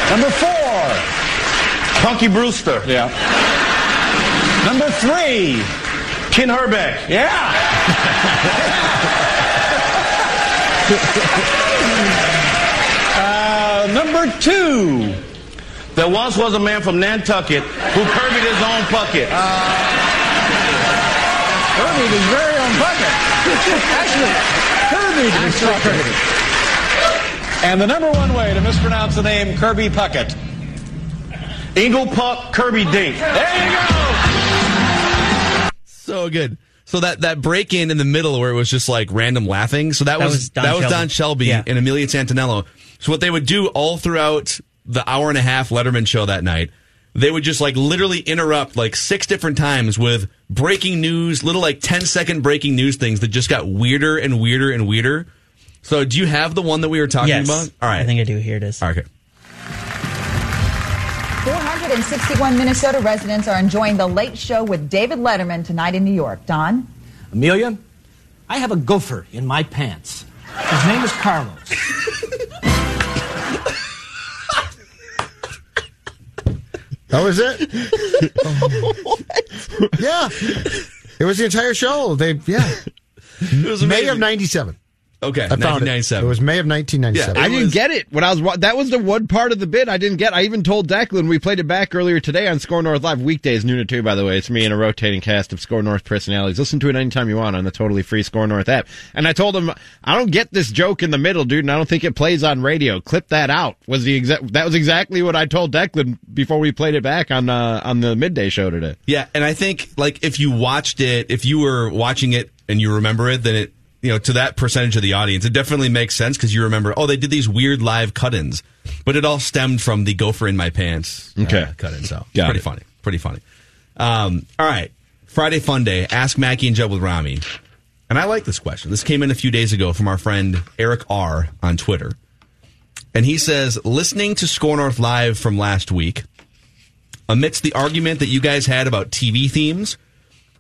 Number four. Punky Brewster. Yeah. Number three. Ken Hrbek. Uh, number two. There once was a man from Nantucket who Kirby'd his own Puckett. Kirby uh, his very own bucket. Actually, Kirby is Puckett. And the number one way to mispronounce the name Kirby Puckett. Ingle Puck Kirby Dink. There you go. So good. So that, that break in in the middle where it was just like random laughing. So that, That was, was Don that was Don Shelby Yeah. and Amelia Santaniello. So what they would do all throughout the hour and a half Letterman show that night, they would just like literally interrupt like six different times with breaking news, little like 10 second breaking news things that just got weirder and weirder and weirder. So do you have the one that we were talking Yes. about? All right. I think I do. Here it is. Okay. 461 Minnesota residents are enjoying the late show with David Letterman tonight in New York. Don? Amelia, I have a gopher in my pants. His name is Carlos. That was it. yeah, it was the entire show. They yeah. It was May of '97. Okay, I found it. 1997. It was May of 1997. I didn't get it when I was. That was the one part of the bit I didn't get. I even told Declan we played it back earlier today on Score North Live weekdays noon to two. By the way, it's me and a rotating cast of Score North personalities. Listen to it anytime you want on the totally free Score North app. And I told him I don't get this joke in the middle, dude, and I don't think it plays on radio. Clip that out. Was the exact? That was exactly what I told Declan before we played it back on uh, on the midday show today. Yeah, and I think like if you watched it, if you were watching it and you remember it, then it you know to that percentage of the audience, it definitely makes sense because you remember. Oh, they did these weird live cut-ins, but it all stemmed from the gopher in my pants uh, Okay. cut-in. So Got pretty it. funny, pretty funny. Um, all right, Friday Fun Day. Ask Mackey and Judd with Rami, and I like this question. This came in a few days ago from our friend Eric R on Twitter, and he says, listening to Score North live from last week amidst the argument that you guys had about TV themes,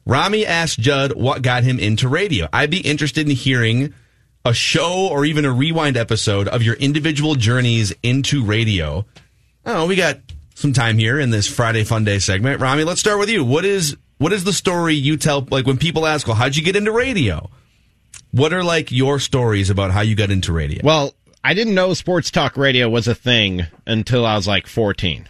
Rami asked Judd what got him into radio. I'd be interested in hearing a show or even a rewind episode of your individual journeys into radio. Oh, we got some time here in this Friday Fun Day segment. Rami, let's start with you. What is what is the story you tell like when people ask, "Well, how'd you get into radio?" What are like your stories about how you got into radio? Well, I didn't know sports talk radio was a thing until I was like 14.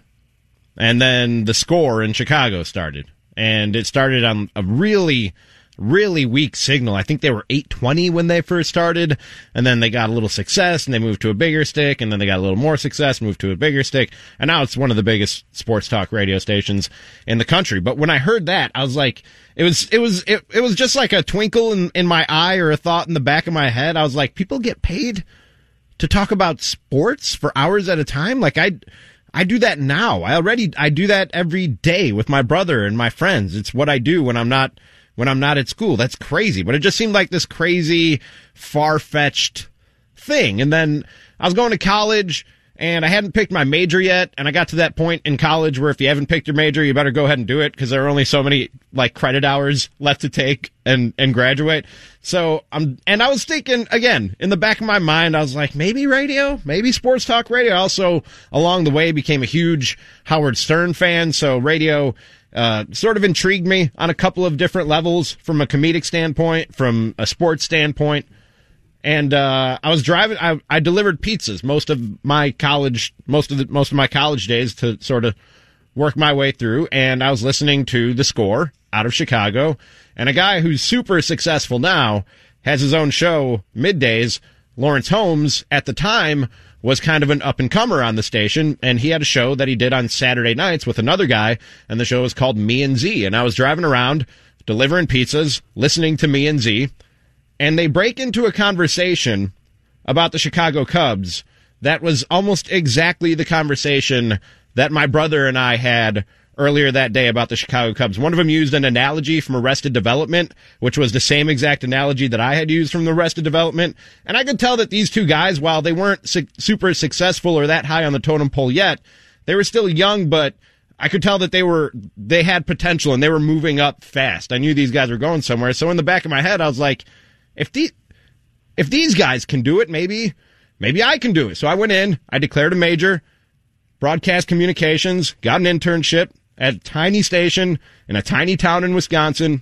And then the score in Chicago started. And it started on a really, really weak signal. I think they were 820 when they first started. And then they got a little success and they moved to a bigger stick. And then they got a little more success, moved to a bigger stick. And now it's one of the biggest sports talk radio stations in the country. But when I heard that, I was like, it was, it was, it, it was just like a twinkle in, in my eye or a thought in the back of my head. I was like, people get paid to talk about sports for hours at a time like i i do that now. I already i do that every day with my brother and my friends. It's what i do when i'm not when i'm not at school. That's crazy. But it just seemed like this crazy far-fetched thing. And then i was going to college and I hadn't picked my major yet, and I got to that point in college where if you haven't picked your major, you better go ahead and do it because there are only so many like credit hours left to take and and graduate. So I'm and I was thinking again in the back of my mind, I was like maybe radio, maybe sports talk radio. I also along the way became a huge Howard Stern fan, so radio uh, sort of intrigued me on a couple of different levels from a comedic standpoint, from a sports standpoint and uh, I was driving. I, I delivered pizzas most of my college, most of the most of my college days to sort of work my way through. And I was listening to the score out of Chicago, and a guy who's super successful now has his own show middays. Lawrence Holmes at the time was kind of an up and comer on the station, and he had a show that he did on Saturday nights with another guy, and the show was called Me and Z. And I was driving around delivering pizzas, listening to Me and Z and they break into a conversation about the Chicago Cubs that was almost exactly the conversation that my brother and I had earlier that day about the Chicago Cubs. One of them used an analogy from Arrested Development, which was the same exact analogy that I had used from the Arrested Development. And I could tell that these two guys, while they weren't su- super successful or that high on the totem pole yet, they were still young, but I could tell that they were they had potential and they were moving up fast. I knew these guys were going somewhere. So in the back of my head, I was like, if the if these guys can do it, maybe maybe I can do it. So I went in, I declared a major, broadcast communications, got an internship at a tiny station in a tiny town in Wisconsin.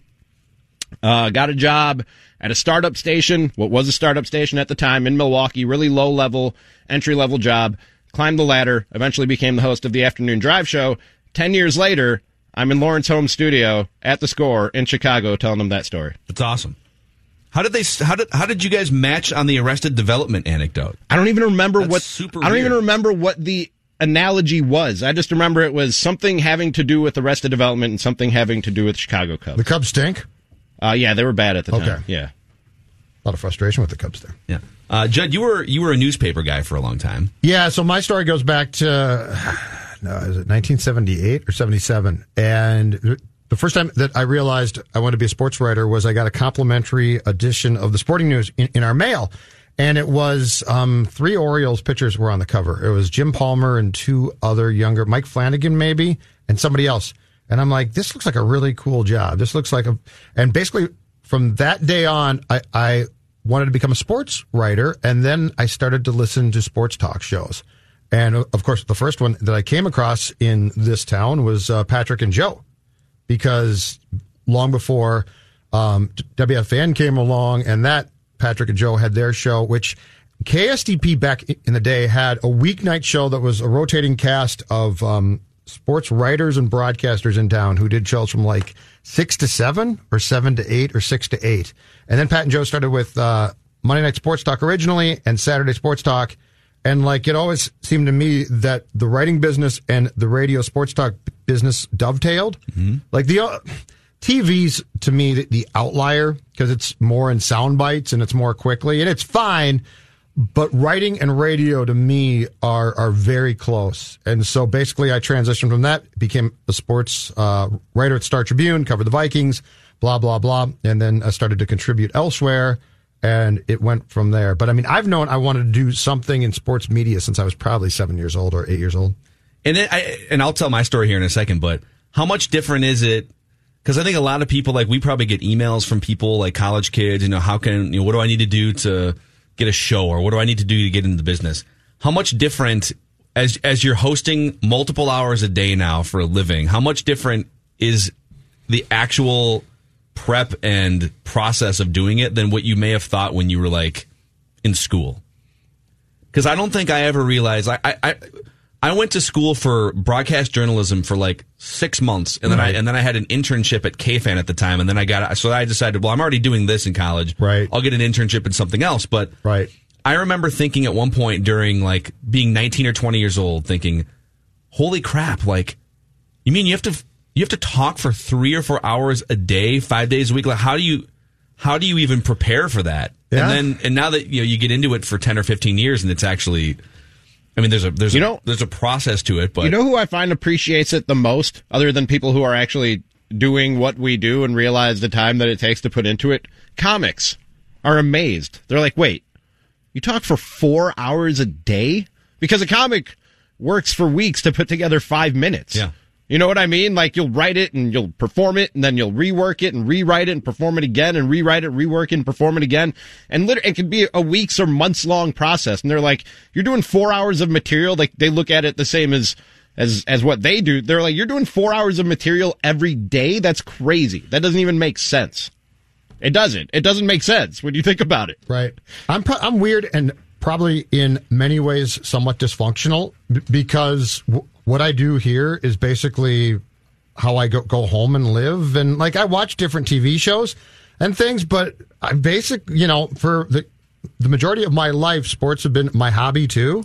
Uh, got a job at a startup station, what was a startup station at the time in Milwaukee, really low level, entry level job. Climbed the ladder, eventually became the host of the afternoon drive show. Ten years later, I'm in Lawrence home studio at the score in Chicago telling them that story. That's awesome. How did they? How did how did you guys match on the Arrested Development anecdote? I don't even remember That's what super I don't weird. even remember what the analogy was. I just remember it was something having to do with Arrested Development and something having to do with Chicago Cubs. The Cubs stink. Uh, yeah, they were bad at the Okay. time. Yeah. A lot of frustration with the Cubs there. Yeah, uh, Judd, you were you were a newspaper guy for a long time. Yeah, so my story goes back to no, is it 1978 or 77? And the first time that I realized I wanted to be a sports writer was I got a complimentary edition of the Sporting News in, in our mail. And it was um, three Orioles pitchers were on the cover. It was Jim Palmer and two other younger, Mike Flanagan maybe, and somebody else. And I'm like, this looks like a really cool job. This looks like a, and basically from that day on, I, I wanted to become a sports writer. And then I started to listen to sports talk shows. And uh, of course, the first one that I came across in this town was uh, Patrick and Joe, because long before um, WFN came along, and that Patrick and Joe had their show, which KSTP back in the day had a weeknight show that was a rotating cast of um, sports writers and broadcasters in town who did shows from like six to seven, or seven to eight, or six to eight. And then Pat and Joe started with uh, Monday Night Sports Talk originally and Saturday Sports Talk. And like it always seemed to me that the writing business and the radio sports talk business dovetailed. Like the uh, TV's to me the, the outlier because it's more in sound bites and it's more quickly and it's fine. But writing and radio to me are are very close. And so basically I transitioned from that, became a sports uh, writer at Star Tribune, covered the Vikings, blah, blah, blah. And then I started to contribute elsewhere and it went from there. But I mean, I've known I wanted to do something in sports media since I was probably seven years old or eight years old. And I, and I'll tell my story here in a second, but how much different is it? Because I think a lot of people, like we probably get emails from people like college kids, you know, how can, you know, what do I need to do to get a show or what do I need to do to get into the business? How much different as, as you're hosting multiple hours a day now for a living, how much different is the actual prep and process of doing it than what you may have thought when you were like in school? Because I don't think I ever realized I, I, I I went to school for broadcast journalism for like six months, and then I and then I had an internship at KFAN at the time, and then I got so I decided, well, I'm already doing this in college, right? I'll get an internship in something else, but right. I remember thinking at one point during like being 19 or 20 years old, thinking, "Holy crap! Like, you mean you have to you have to talk for three or four hours a day, five days a week? Like, how do you how do you even prepare for that? Yeah. And then and now that you know you get into it for 10 or 15 years, and it's actually, I mean, there's a there's You a, know- there's a process to it, but you know who I find appreciates it the most, other than people who are actually doing what we do and realize the time that it takes to put into it? Comics are amazed. They're like, wait, you talk for four hours a day? Because a comic works for weeks to put together five minutes. Yeah. You know what I mean? Like you'll write it and you'll perform it and then you'll rework it and rewrite it and perform it again and rewrite it, rework it and perform it again. And literally, it could be a weeks or months long process. And they're like, you're doing four hours of material. Like they look at it the same as, as, as what they do. They're like, you're doing four hours of material every day. That's crazy. That doesn't even make sense. It doesn't. It doesn't make sense when you think about it. Right. I'm pro- I'm weird and probably in many ways somewhat dysfunctional because what I do here is basically how I go go home and live and like I watch different TV shows and things, but I basic you know for the the majority of my life, sports have been my hobby too,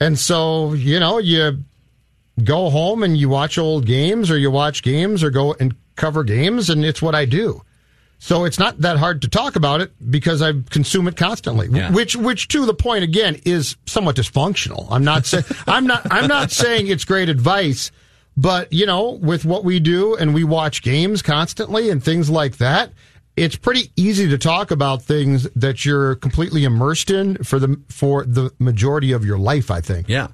and so you know you go home and you watch old games or you watch games or go and cover games and it's what I do. So it's not that hard to talk about it because I consume it constantly. Which, which to the point again is somewhat dysfunctional. I'm not saying I'm not I'm not saying it's great advice, But, you know, with what we do and we watch games constantly and things like that, it's pretty easy to talk about things that you're completely immersed in for the for the majority of your life, I think. Yeah.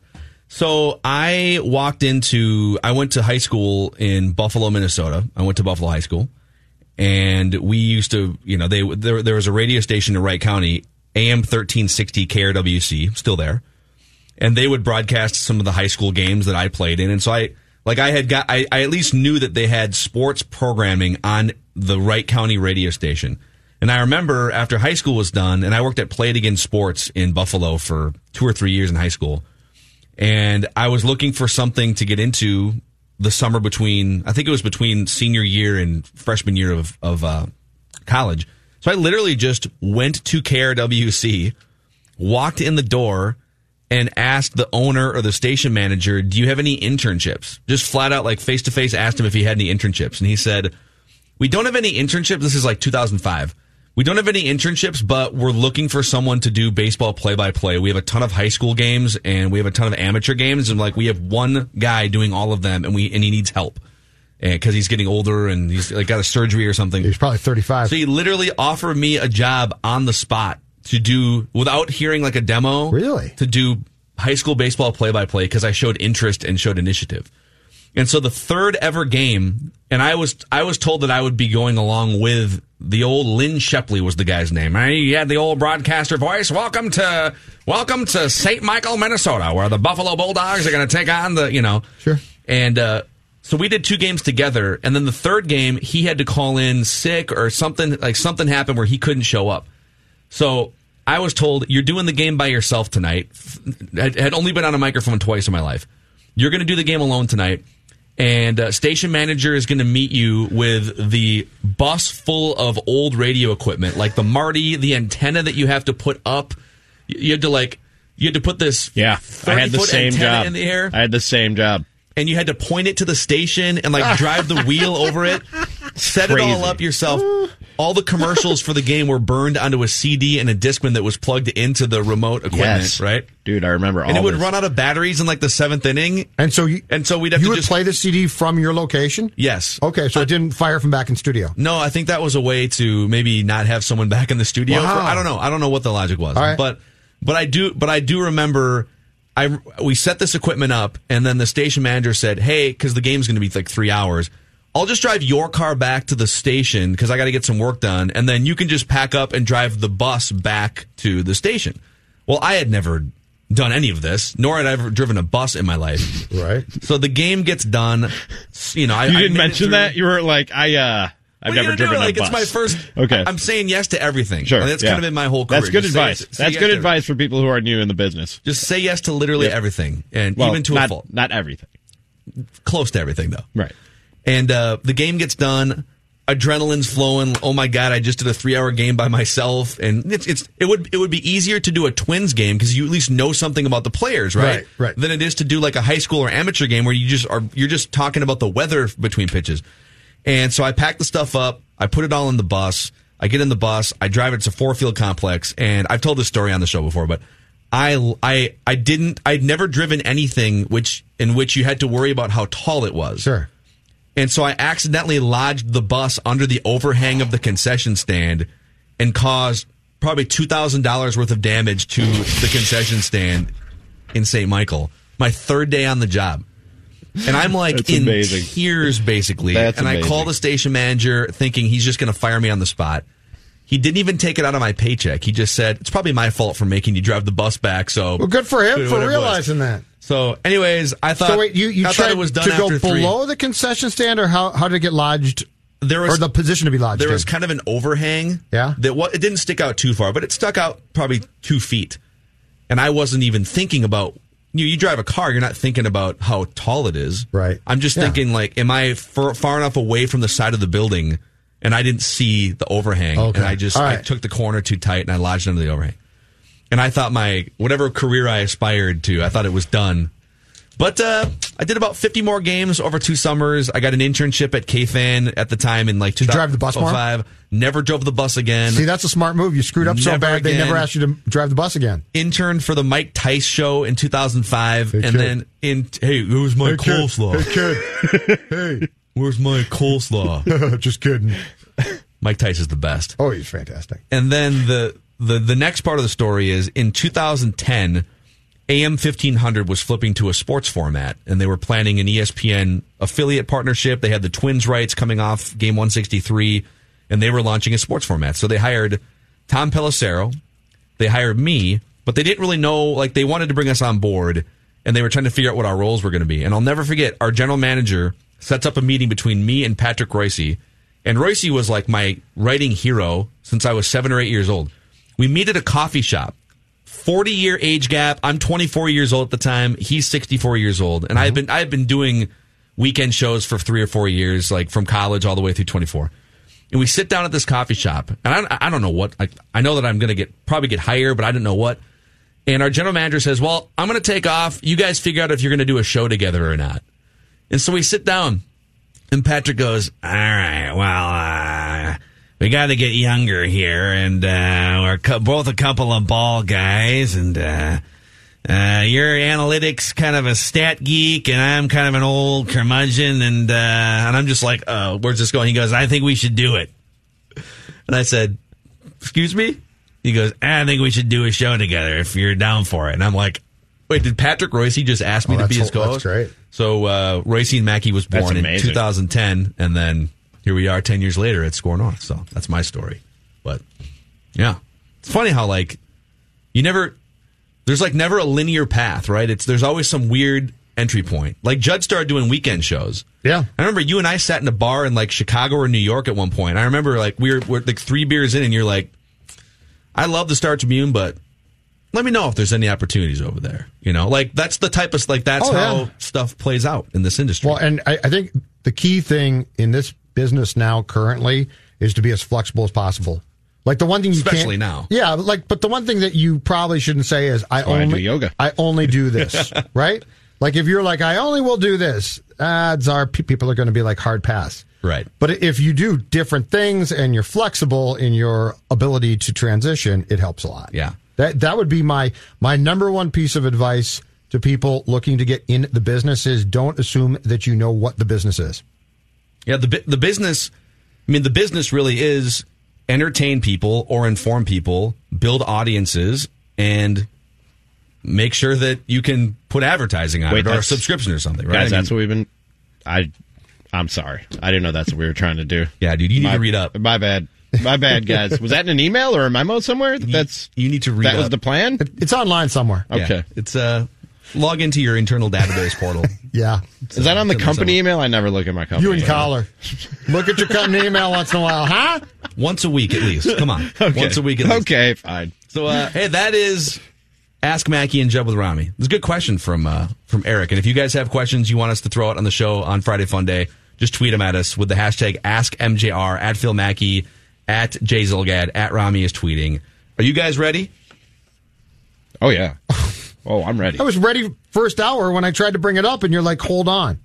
So I walked into I went to high school in Buffalo, Minnesota. I went to Buffalo High School. And we used to, you know, they there, there was a radio station in Wright County, AM 1360 KRWC, still there. And they would broadcast some of the high school games that I played in. And so I like I had got I, I at least knew that they had sports programming on the Wright County radio station. And I remember after high school was done, and I worked at Play It Again Sports in Buffalo for two or three years in high school. And I was looking for something to get into the summer between, I think it was between senior year and freshman year of, of uh, college. So I literally just went to KRWC, walked in the door, and asked the owner or the station manager, Do you have any internships? Just flat out, like face to face, asked him if he had any internships. And he said, We don't have any internships. This is like 2005. We don't have any internships, but we're looking for someone to do baseball play by play. We have a ton of high school games and we have a ton of amateur games. And like, we have one guy doing all of them and we, and he needs help eh, because he's getting older and he's like got a surgery or something. He's probably 35. So he literally offered me a job on the spot to do without hearing like a demo. Really? To do high school baseball play by play because I showed interest and showed initiative. And so the third ever game, and I was I was told that I would be going along with the old Lynn Shepley was the guy's name. He had the old broadcaster voice. Welcome to welcome to St. Michael, Minnesota, where the Buffalo Bulldogs are going to take on the you know. Sure. And uh, so we did two games together, and then the third game he had to call in sick or something like something happened where he couldn't show up. So I was told you're doing the game by yourself tonight. I had only been on a microphone twice in my life. You're going to do the game alone tonight and uh, station manager is going to meet you with the bus full of old radio equipment, like the Marty, the antenna that you have to put up. You had to like, you had to put this yeah. I had the same job in the air. I had the same job, and you had to point it to the station and like drive the wheel over it, set Crazy. it all up yourself. All the commercials for the game were burned onto a CD and a Discman that was plugged into the remote equipment, Yes. right? dude. I remember all And it would this. run out of batteries in like the seventh inning, And so you, and so we'd have you to would just play the CD from your location? yes. Okay, so it didn't fire from back in studio. No, I think that was a way to maybe not have someone back in the studio. Wow. For, I don't know. I don't know what the logic was, All right. but but I do. But I do remember. I we set this equipment up, and then the station manager said, "Hey, because the game's going to be like three hours." I'll just drive your car back to the station because I got to get some work done, and then you can just pack up and drive the bus back to the station. Well, I had never done any of this, nor had I ever driven a bus in my life. Right. So the game gets done. You know, I you didn't it mention that. You were like, I, uh, I've what are you never driven Like a it's my first. Okay, I'm saying yes to everything. sure. Like, that's yeah. kind of been my whole career. That's good Just advice. say That's yes good advice for people who are new in the business. Just say yes to literally Yeah. everything, and Well, even to not, a fault. Not everything. Close to everything, though. Right. And uh, the game gets done. Adrenaline's flowing. Oh my god! I just did a three-hour game by myself, and it's, it's it would it would be easier to do a Twins game because you at least know something about the players, right? Right, right. Than it is to do like a high school or amateur game where you just are you're just talking about the weather between pitches. And so I pack the stuff up. I put it all in the bus. I get in the bus. I drive it to four field complex. And I've told this story on the show before, but I, I, I didn't, I'd never driven anything which, in which you had to worry about how tall it was. Sure. And so I accidentally lodged the bus under the overhang of the concession stand and caused probably $2,000 worth of damage to the concession stand in St. Michael. My third day on the job. And I'm like That's in amazing. tears basically. That's and I call the station manager thinking he's just going to fire me on the spot. He didn't even take it out of my paycheck. He just said, it's probably my fault for making you drive the bus back. So, Well, good for him for whatever it was. realizing that. So, anyways, I thought, So wait, you, you I tried thought it was done to go after three. below the concession stand, or how, how did it get lodged? There was or the position to be lodged There in? was kind of an overhang. Yeah? That what it didn't stick out too far, but it stuck out probably two feet. And I wasn't even thinking about you. You drive a car, you're not thinking about how tall it is. Right. I'm just Yeah. thinking like, am I far, far enough away from the side of the building? And I didn't see the overhang, Okay. and I just All I took the corner too tight, and I lodged under the overhang. And I thought my whatever career I aspired to, I thought it was done But uh, I did about 50 more games over two summers. I got an internship at KFan at the time in like Did drive the bus more? 2005. Never drove the bus again. See, that's a smart move. You screwed up so Never bad they never asked you to drive the bus again. Interned for the Mike Tice show in 2005, and kid. then in hey, where's my Hey, kid. coleslaw? Hey, kid. hey. Where's my coleslaw? Just kidding. Mike Tice is the best. Oh, he's fantastic. And then the the the next part of the story is in 2010, AM 1500 was flipping to a sports format, and they were planning an ESPN affiliate partnership. They had the Twins rights coming off Game 163, and they were launching a sports format. So they hired Tom Pelissero, they hired me, but they didn't really know. Like they wanted to bring us on board, and they were trying to figure out what our roles were going to be. And I'll never forget our general manager sets up a meeting between me and Patrick Reusse. And Reusse was like my writing hero since I was seven or eight years old. We meet at a coffee shop. 40 year age gap. I'm 24 years old at the time. He's 64 years old. And I've been, I've been doing weekend shows for three or four years, like from college all the way through 24. And we sit down at this coffee shop and I, I don't know what, like, I know that I'm going to get, probably get higher, but I didn't know what. And our general manager says, well, I'm going to take off. You guys figure out if you're going to do a show together or not. And so we sit down and Patrick goes, all right, well, uh, we got to get younger here, and uh, we're co- both a couple of ball guys, and uh, uh, you're analytics kind of a stat geek, and I'm kind of an old curmudgeon, and uh, and I'm just like, uh, where's this going? He goes, I think we should do it, and I said, excuse me. He goes, I think we should do a show together if you're down for it, and I'm like. Wait, did Patrick Reusse just ask me Oh, to be his co-host? that's great. So uh, Reusse and Mackey was born in 2010, and then here we are 10 years later at Score North. So that's my story. But yeah, it's funny how like you never there's like never a linear path, right? It's there's always some weird entry point. Like Judd started doing weekend shows. Yeah. I remember you and I sat in a bar in like Chicago or New York at one point. I remember like we were, we're like three beers in, and you're like, I love the Star Tribune, but let me know if there's any opportunities over there. You know, like that's the type of like that's Oh, how stuff plays out in this industry. Well, and I, I think the key thing in this business now currently is to be as flexible as possible. Like the one thing you Especially can't, now. yeah. Like, but the one thing that you probably shouldn't say is, "I why I only do yoga. I only do this." right? Like if you're like, "I only will do this," odds are people are going to be like hard pass. Right. But if you do different things and you're flexible in your ability to transition, it helps a lot. Yeah. That that would be my my number one piece of advice to people looking to get in the business is don't assume that you know what the business is. Yeah, the the business. I mean, the business really is entertain people or inform people, build audiences, and make sure that you can put advertising on Wait, it or a subscription or something. Right? Guys, I mean, that's what we've been. I, I'm sorry. I didn't know that's what we were trying to do. Yeah, dude, you need my, to read up. My bad. My bad, guys. Was that in an email or a memo somewhere? That's you need to read. that was the plan. It's online somewhere. Yeah, Okay. it's uh, log into your internal database portal. Yeah. Is that on the It's in there company somewhere. email? I never look at my company. You and email. Collar. Look at your company email once in a while, huh? Once a week at least. Come on, Okay. once a week at least. Okay, fine. So, uh, hey, that is Ask Mackey and Judd with Rami. It's a good question from uh, from Eric. And if you guys have questions you want us to throw out on the show on Friday Fun Day, just tweet them at us with the hashtag AskMJR at Phil Mackey at Jay Zulgad at Rami is tweeting. Are you guys ready? Oh yeah. Oh, I'm ready. I was ready first hour when I tried to bring it up, and you're like, hold on.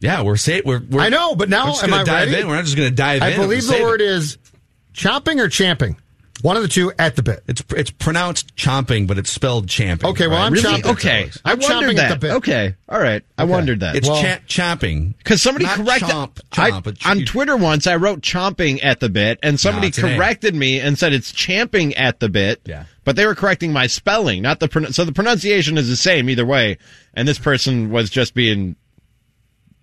Yeah, we're say we're, we're I know, but now am gonna I dive ready? in. We're not just going to dive I in. I believe the word is chopping or champing. One of the two at the bit. It's it's pronounced chomping, but it's spelled champing. Okay, well, right? I'm Really? chomping. Okay. I I'm chomping wondered at that. the bit. Okay. All right. I wondered that. It's Well- cha- chomping Because somebody Not corrected chomp, I- chomp, but on you- Twitter once. I wrote chomping at the bit, and somebody it's an corrected me and said it's champing at the bit. Yeah. but they were correcting my spelling, not the pron- so the pronunciation is the same either way. And this person was just being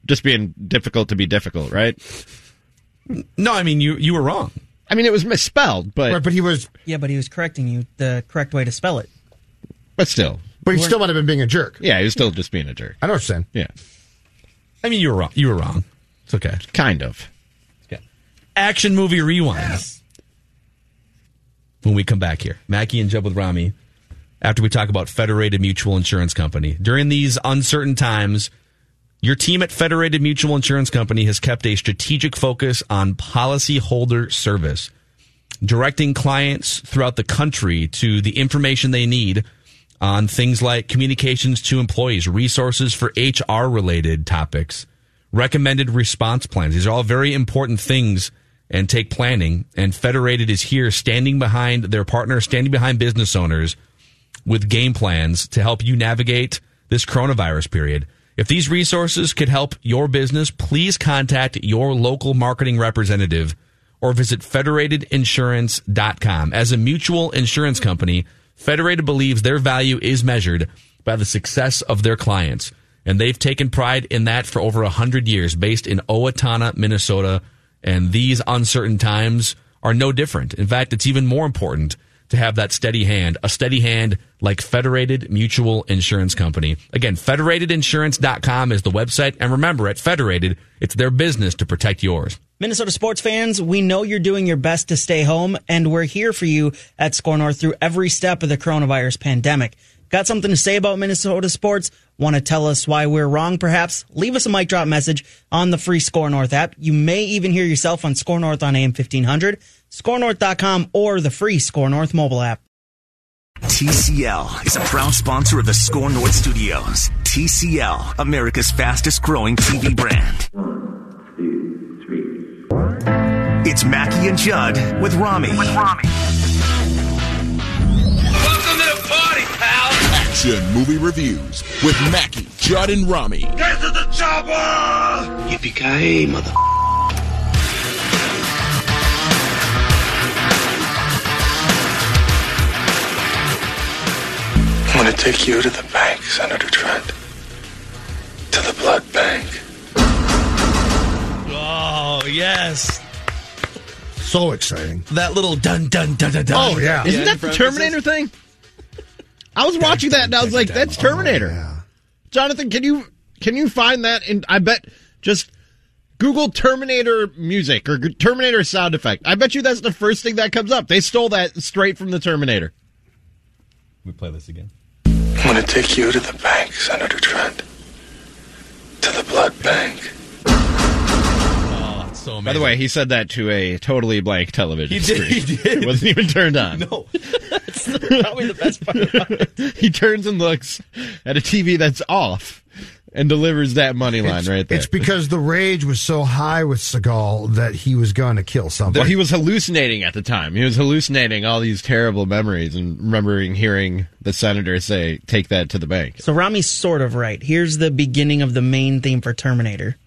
just being difficult to be difficult, right? No, I mean you you were wrong. I mean, it was misspelled, but Right, but he was, Yeah, but he was correcting you the correct way to spell it. but still, but he still might have been being a jerk. yeah, he was still just being a jerk. I know what you're saying. Yeah, I mean you were wrong. You were wrong. It's okay. kind of. Action movie rewind. When we come back here, Mackey and Judd with Rami. After we talk about Federated Mutual Insurance Company during these uncertain times, your team at Federated Mutual Insurance Company has kept a strategic focus on policyholder service, directing clients throughout the country to the information they need on things like communications to employees, resources for HR related topics, recommended response plans. These are all very important things and take planning. And Federated is here standing behind their partner, standing behind business owners with game plans to help you navigate this coronavirus period. If these resources could help your business, please contact your local marketing representative or visit federatedinsurance.com. As a mutual insurance company, Federated believes their value is measured by the success of their clients. And they've taken pride in that for over 100 years, based in Owatonna, Minnesota. And these uncertain times are no different. In fact, it's even more important to have that steady hand, a steady hand like Federated Mutual Insurance Company. Again, federatedinsurance.com is the website. And remember, at Federated, it's their business to protect yours. Minnesota sports fans, we know you're doing your best to stay home, and we're here for you at Score North through every step of the coronavirus pandemic. Got something to say about Minnesota sports? Want to tell us why we're wrong, perhaps? Leave us a mic drop message on the free Score North app. You may even hear yourself on Score North on AM 1500, scorenorth.com, or the free Score North mobile app. TCL is a proud sponsor of the Score North Studios. TCL, America's fastest growing TV brand. One, two, three. It's Mackey and Judd with Rami. With Rami. Welcome to the party, pal. Action movie reviews with Mackey, Judd, and Rami. Get to the chopper! Yippee-ki-yay, mother. I'm going to take you to the bank, Senator Trent. To the blood bank. Oh, yes. So exciting. That little dun dun dun dun dun. Oh, yeah. Isn't that the Terminator thing? I was watching that and I was like, that's Terminator. Oh, Jonathan, can you can you find that? And I bet just Google Terminator music or Terminator sound effect. I bet you that's the first thing that comes up. They stole that straight from the Terminator. We play this again. I'm going to take you to the bank, Senator Trent. To the blood bank. Oh, so. By the way, he said that to a totally blank television He did, screen. he did. It wasn't even turned on. No. That's probably the best part about it. he turns and looks at a TV that's off and delivers that money line It's, right there. it's because the rage was so high with Seagal that he was going to kill somebody. Well, he was hallucinating at the time. He was hallucinating all these terrible memories and remembering hearing the senator say, "Take that to the bank." So Rami's sort of right. Here's the beginning of the main theme for Terminator.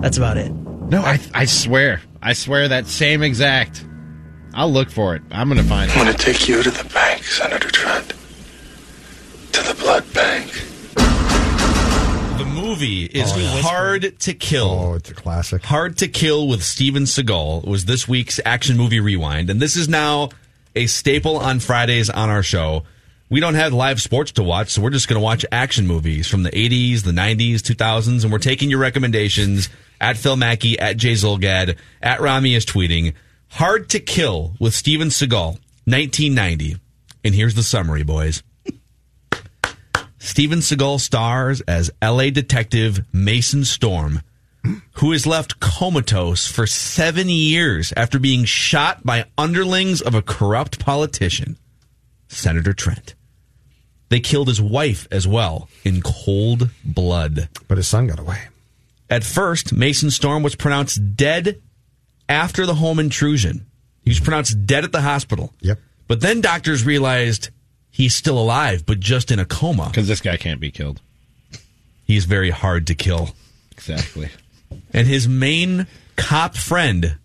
That's about it. No, I I swear, I swear that same exact. I'll look for it. I'm gonna find it. I'm going to take you to the bank, Senator Trent. To the blood bank. The movie is Oh, Hard to Kill. Oh, it's a classic. Hard to Kill with Steven Seagal was this week's action movie rewind, and this is now a staple on Fridays on our show. We don't have live sports to watch, so we're just going to watch action movies from the 80s, the 90s, 2000s, and we're taking your recommendations at Phil Mackey, at Jay Zulgad, at Rami is tweeting. Hard to Kill with Steven Seagal, 1990. And here's the summary, boys. Steven Seagal stars as LA detective Mason Storm, who is left comatose for seven years after being shot by underlings of a corrupt politician, Senator Trent. They killed his wife as well in cold blood. But his son got away. At first, Mason Storm was pronounced dead after the home intrusion. He was pronounced dead at the hospital. Yep. But then doctors realized he's still alive, but just in a coma. Because this guy can't be killed. He's very hard to kill. Exactly. And his main cop friend,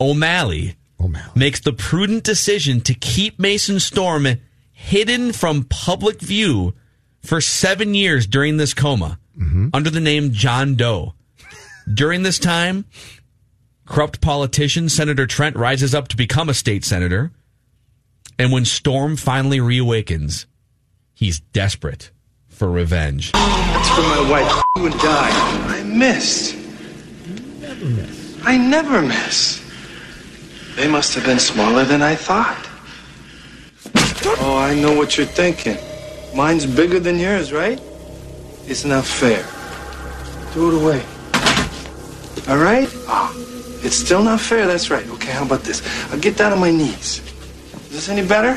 O'Malley, O'Malley. makes the prudent decision to keep Mason Storm hidden from public view for seven years during this coma mm-hmm. under the name John Doe. During this time, corrupt politician Senator Trent rises up to become a state senator. And when Storm finally reawakens, he's desperate for revenge. That's for my wife. You would die. I missed. I never miss. They must have been smaller than I thought. Oh, I know what you're thinking. Mine's bigger than yours, right? It's not fair. Throw it away. All right? Ah, it's still not fair. That's right. Okay, how about this? I'll get down on my knees. Is this any better?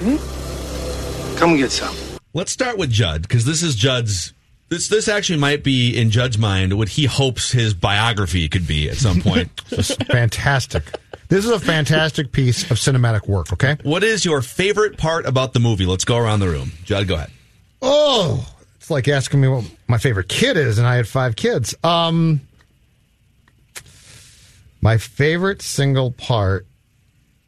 Hmm? Come get some. Let's start with Judd because this is Judd's. This this actually might be in Judd's mind what he hopes his biography could be at some point. fantastic. This is a fantastic piece of cinematic work. Okay. what is your favorite part about the movie? Let's go around the room. Judd, go ahead. Oh, it's like asking me what my favorite kid is, and I had five kids. Um, my favorite single part,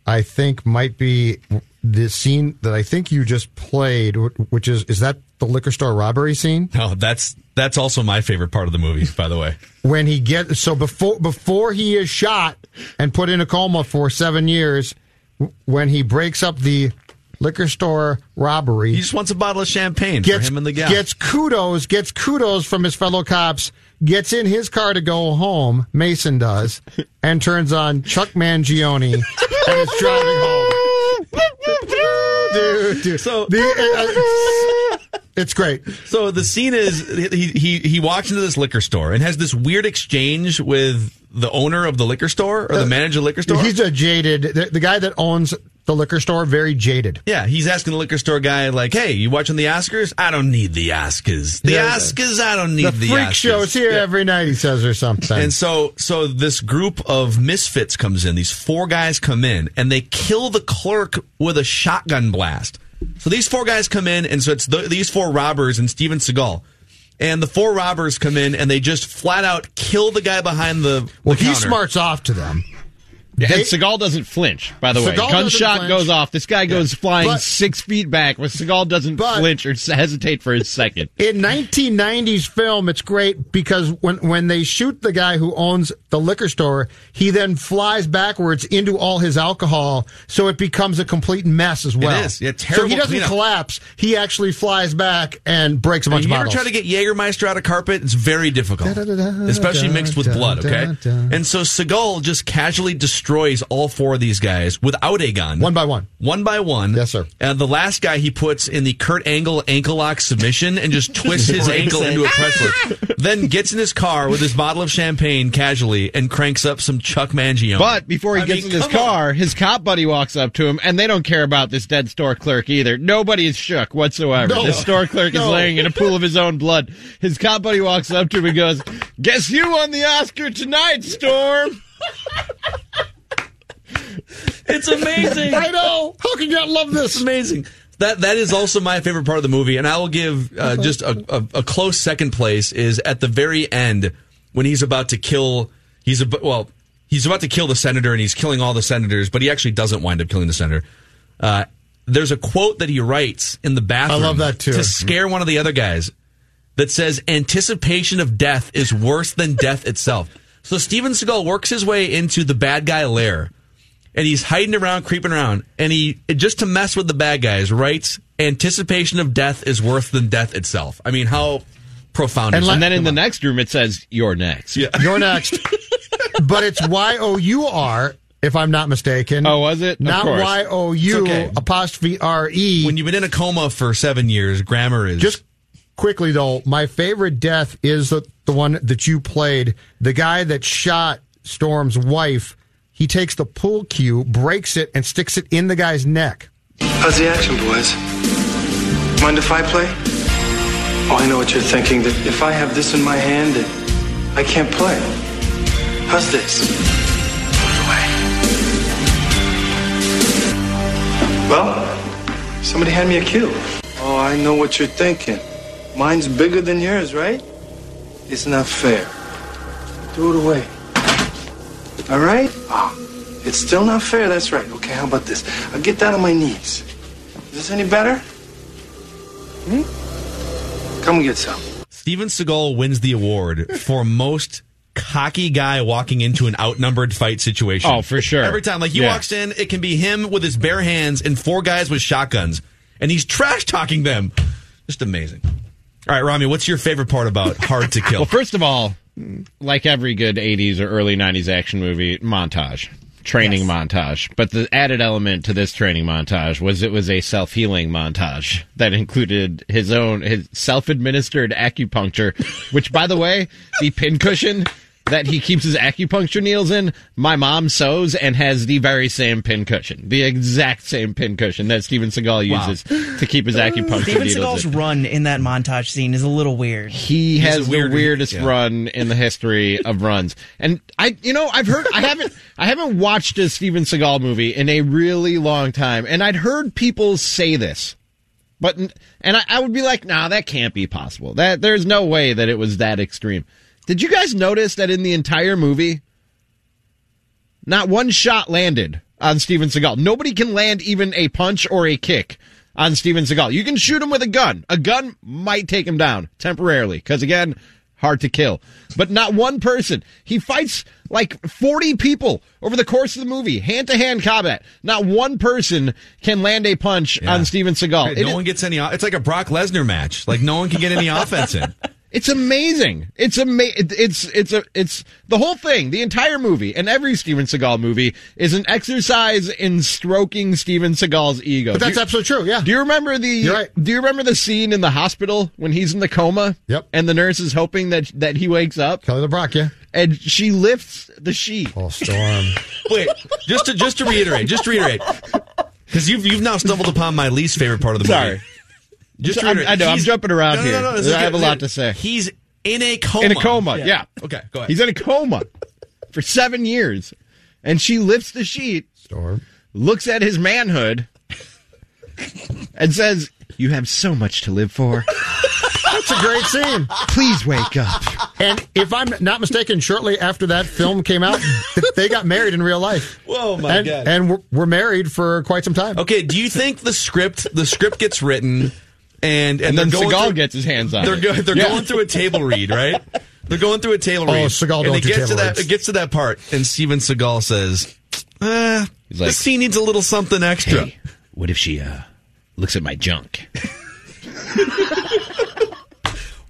I think, might be the scene that I think you just played, which is is that the liquor store robbery scene No, that's that's also my favorite part of the movie. By the way, when he gets so before before he is shot and put in a coma for seven years, when he breaks up the liquor store robbery, he just wants a bottle of champagne gets, for him and the gal. Gets kudos, gets kudos from his fellow cops, gets in his car to go home, Mason does, and turns on Chuck Mangione and is driving home. Dude, dude. So the, uh, it's great. So the scene is he, he he walks into this liquor store and has this weird exchange with the owner of the liquor store or the manager of the liquor store. He's a jaded, the, the guy that owns the liquor store, very jaded. yeah, he's asking the liquor store guy like, "Hey, you watching the Oscars? I don't need the Oscars. The Yeah, Oscars, I don't need The the, freak Oscars." show's here every night, he says, or something. And so, so this group of misfits comes in. These four guys come in, and they kill the clerk with a shotgun blast. So these four guys come in, and so it's the, these four robbers and Steven Seagal. And the four robbers come in, and they just flat out kill the guy behind the. well, the he counter. smarts off to them. And They- Seagal doesn't flinch, by the way. Seagal doesn't Gunshot goes off. This guy goes flying But- six feet back, But Seagal doesn't But- flinch or hesitate for a second. In 1990s film, it's great because when when they shoot the guy who owns the liquor store, he then flies backwards into all his alcohol, so it becomes a complete mess as well. is. Yeah, so he doesn't cleanup. collapse; he actually flies back and breaks a bunch If you of ever bottles. try to get Jägermeister out of carpet, it's very difficult, especially mixed with blood. Okay, and so Seagal just casually destroys all four of these guys without a gun, one by one. one by one. Yes, sir. And the last guy he puts in the Kurt Angle ankle lock submission and just twists his ankle it. into a press work. Ah! then gets in his car with his bottle of champagne casually and cranks up some Chuck Mangione. But before he I gets mean, in his come on. car, his cop buddy walks up to him, and they don't care about this dead store clerk either. Nobody is shook whatsoever. No. the store clerk is laying in a pool of his own blood. His cop buddy walks up to him and goes, "Guess you won the Oscar tonight, Storm." it's amazing. I know. How can you not love this? It's amazing. That that is also my favorite part of the movie, and I will give uh, just a, a, a close second place is at the very end when he's about to kill. He's about well, he's about to kill the senator, and he's killing all the senators, but he actually doesn't wind up killing the senator. Uh, there's a quote that he writes in the bathroom. I love that, too. To scare one of the other guys that says anticipation of death is worse than death itself. So Steven Seagal works his way into the bad guy lair and he's hiding around, creeping around, and he just to mess with the bad guys writes anticipation of death is worse than death itself. I mean, how profound And is And that? then in the next room, it says, "You're next." Yeah. You're next. but it's Y O U R, if I'm not mistaken. Oh, was it? Not course. Y O U okay. apostrophe R E. When you've been in a coma for seven years, grammar is Just quickly though, my favorite death is the, the one that you played. The guy that shot Storm's wife. He takes the pool cue, breaks it, and sticks it in the guy's neck. How's the action, boys? Mind if I play? Oh, I know what you're thinking. That if I have this in my hand, that I can't play. How's this? Well, somebody hand me a cue. Oh, I know what you're thinking. Mine's bigger than yours, right? It's not fair. Throw it away. All right? Oh, it's still not fair. That's right. Okay, how about this? I'll get down on my knees. Is this any better? Hmm? Come get some. Steven Seagal wins the award for most cocky guy walking into an outnumbered fight situation. Oh, for sure. Every time, like he Yeah. walks in, it can be him with his bare hands and four guys with shotguns, and he's trash talking them. Just amazing. All right, Rami, what's your favorite part about Hard to Kill? Well, first of all, like every good 80s or early 90s action movie, montage. Training montage. But the added element to this training montage was it was a self healing montage that included his own, his self administered acupuncture, which, by the way, the pincushion that he keeps his acupuncture needles in, my mom sews and has the very same pin cushion, the exact same pin cushion that Steven Seagal Wow. uses to keep his uh, acupuncture Steven needles Seagal's in. run in that montage scene is a little weird. He He's has weird- the weirdest yeah. run in the history of runs. And I, you know, I've heard, I haven't, I haven't watched a Steven Seagal movie in a really long time. And I'd heard people say this, but, and I, I would be like, nah, that can't be possible. That, there's no way that it was that extreme. Did you guys notice that in the entire movie, not one shot landed on Steven Seagal? Nobody can land even a punch or a kick on Steven Seagal. You can shoot him with a gun. A gun might take him down temporarily because, again, hard to kill. But not one person. He fights like 40 people over the course of the movie, hand to hand combat. Not one person can land a punch on Steven Seagal. Right, It no is- one gets any. It's like a Brock Lesnar match. Like no one can get any offense in. It's amazing. It's ama- It's it's a it's the whole thing. The entire movie and every Steven Seagal movie is an exercise in stroking Steven Seagal's ego. But that's you- absolutely true. Yeah. Do you remember the? Do you remember the scene in the hospital when he's in the coma? Yep. And the nurse is hoping that that he wakes up. Kelly LeBrock, yeah. And she lifts the sheet. Oh, storm. Wait, just to just to reiterate, just to reiterate, because you've you've now stumbled upon my least favorite part of the movie. Sorry. Just to I'm- reiterate, I know, I'm jumping around no, no, here. No, no, this is I have a lot to say. He's in a coma. In a coma. Yeah. Okay, go ahead. He's in a coma for seven years, and she lifts the sheet. Storm. Looks at his manhood and says, "You have so much to live for." That's a great scene. Please wake up. And if I'm not mistaken, shortly after that film came out, they got married in real life. Whoa, my and, God. And were, were married for quite some time. Okay, do you think the script the script gets written and and, And then they're Seagal through- gets his hands on They're it. go, they're Yeah. going through a table read, right? They're going through a table Oh, read. Seagal and don't it do gets to table that reads. it gets to that part, and Steven Seagal says, uh, "This scene needs a little something extra." Hey, what if she uh, looks at my junk?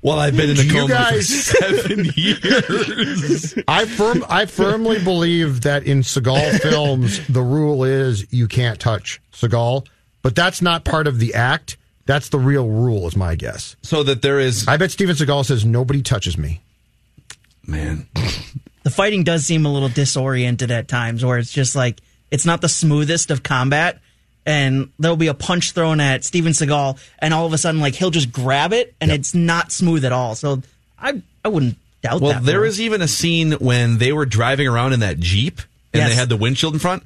Well, I've been in the You coma guys- for seven years. I firm I firmly believe that in Seagal films the rule is you can't touch Seagal, but that's not part of the act. That's the real rule, is my guess. So that there is. I bet Steven Seagal says nobody touches me. Man, The fighting does seem a little disoriented at times, where it's just like it's not the smoothest of combat, and there'll be a punch thrown at Steven Seagal, and all of a sudden, like he'll just grab it, and it's not smooth at all. So I I wouldn't doubt Well, that. there for him. was even a scene when they were driving around in that Jeep and Yes. they had the windshield in front.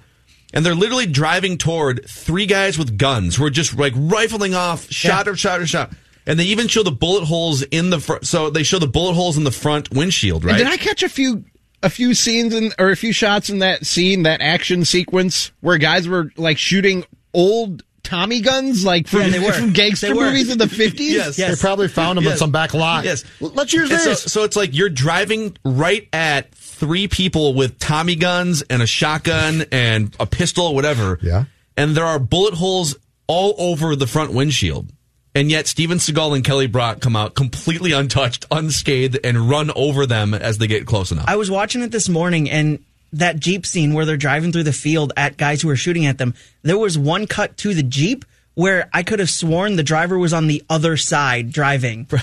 And they're literally driving toward three guys with guns who are just like rifling off shot or shot or shot. And they even show the bullet holes in the front. So they show the bullet holes in the front windshield, right? Did I catch a few a few scenes in or a few shots in that scene, that action sequence where guys were like shooting old Tommy guns, like from, Yeah, they were. from gangster They were. movies in the fifties? Yes. They probably found them in some back lot. Yes. Let's use And so, so it's like you're driving right at three people with Tommy guns and a shotgun and a pistol, whatever. Yeah. And there are bullet holes all over the front windshield. And yet Steven Seagal and Kelly Brock come out completely untouched, unscathed, and run over them as they get close enough. I was watching it this morning, and that Jeep scene where they're driving through the field at guys who are shooting at them, there was one cut to the Jeep where I could have sworn the driver was on the other side driving. We're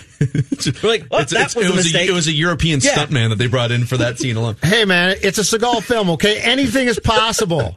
like, oh, It's- that it's- was it, a was mistake. a, it was a European Yeah. stuntman that they brought in for that scene alone. Hey man, it's a Seagal film, okay? Anything is possible. All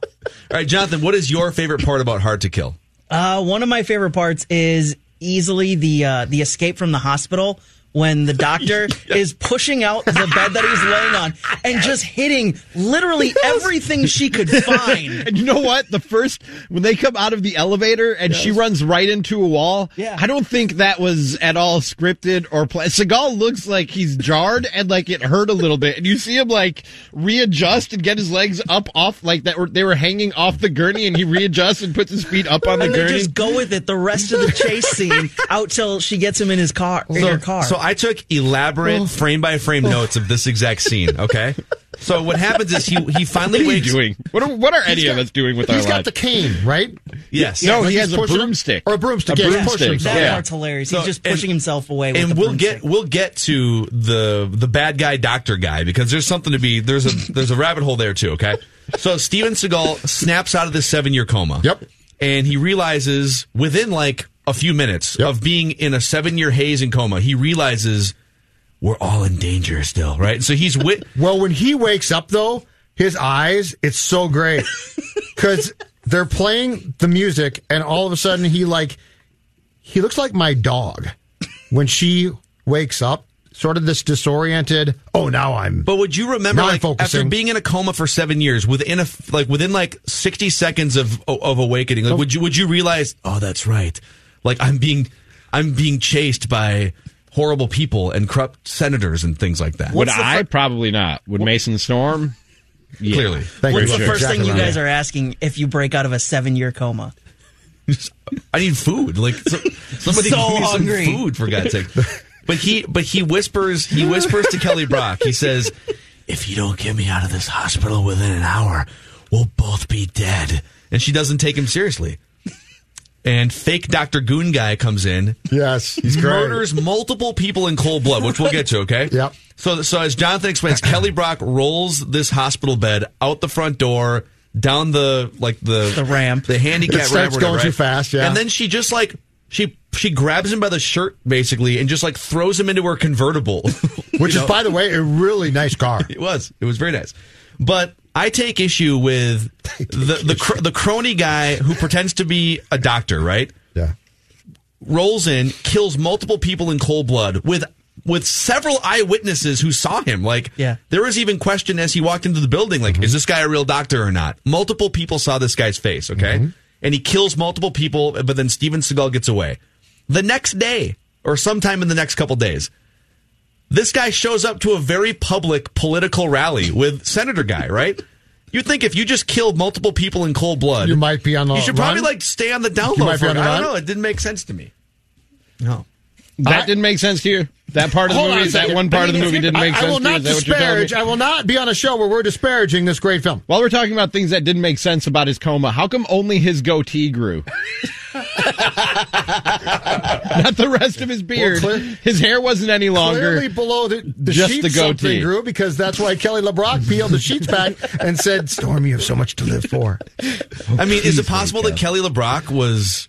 right, Jonathan, what is your favorite part about Hard to Kill? Uh, one of my favorite parts is easily the uh, the escape from the hospital when the doctor is pushing out the bed that he's laying on and just hitting literally everything she could find. And you know what? The first when they come out of the elevator and she runs right into a wall. Yeah. I don't think that was at all scripted or planned. Seagal looks like he's jarred and like it hurt a little bit, and you see him like readjust and get his legs up off like that. Were, they were hanging off the gurney, and he readjusts and puts his feet up on the and they gurney. just go with it the rest of the chase scene out till she gets him in his car in her car. So I took elaborate frame by frame notes of this exact scene. Okay, so what happens is he he finally What are wakes. doing? What are, what are any of us doing with our He's got the cane, right? Yes. No, Like he has a broomstick. Or a broomstick. A yeah, broomstick. pushing himself. that yeah. part's hilarious. So- He's just and- pushing himself away and the we'll broomstick. get we'll get to the the bad guy doctor guy because there's something to be there's a there's a rabbit hole there too. Okay, so Steven Seagal snaps out of this seven year coma. Yep. and he realizes within like a few minutes Yep. of being in a seven year haze and coma, he realizes we're all in danger still, right? So he's with. Well, when he wakes up, though, his eyes, it's so great because they're playing the music, and all of a sudden he like he looks like my dog when she wakes up. Sort of this disoriented. Oh, now I'm. But would you remember, like, after being in a coma for seven years, within a like within like sixty seconds of of awakening, like, oh. would you would you realize? Oh, that's right. Like I'm being I'm being chased by horrible people and corrupt senators and things like that. Would I? Probably not. Would Mason Storm? Yeah. Clearly. Thank What's you. the first Exactly thing you guys are asking if you break out of a seven year coma? I need food. Like so, somebody So give me some food for God's sake. But he but he whispers he whispers to Kelly Brock. He says, "If you don't get me out of this hospital within an hour, we'll both be dead." And she doesn't take him seriously. And fake Dr. Goon guy comes in. Yes, he's great. murders multiple people in cold blood, which we'll get to, okay? Yep. So so as Jonathan explains, Kelly Brock rolls this hospital bed out the front door, down the like the The ramp. the handicap It starts ramp, or whatever, going too fast, yeah. And then she just like she she grabs him by the shirt basically and just like throws him into her convertible. Which is, know? by the way, a really nice car. It was. It was very nice. But I take issue with the the cr- the crony guy who pretends to be a doctor, right? Yeah. Rolls in, kills multiple people in cold blood with with several eyewitnesses who saw him. Like, Yeah. there was even question as he walked into the building, like, is this guy a real doctor or not? Multiple people saw this guy's face, okay? And he kills multiple people, but then Steven Seagal gets away. The next day, or sometime in the next couple days, this guy shows up to a very public political rally with Senator Guy, right? You'd think if you just killed multiple people in cold blood, You might be on the you should probably run. like stay on the down low for it. I don't know. It didn't make sense to me. No. That I- didn't make sense to you. That part of the Hold on movie, that one part of the movie didn't make I sense will to you. not Is that what you're telling me? disparage. I will not be on a show where we're disparaging this great film. While we're talking about things that didn't make sense about his coma, how come only his goatee grew? Not the rest of his beard. Well, clear- his hair wasn't any longer. Clearly below the, the Just sheets the goatee. something grew because that's why Kelly LeBrock peeled the sheets back and said, "Storm, you have so much to live for." I mean, is it possible that Kelly LeBrock was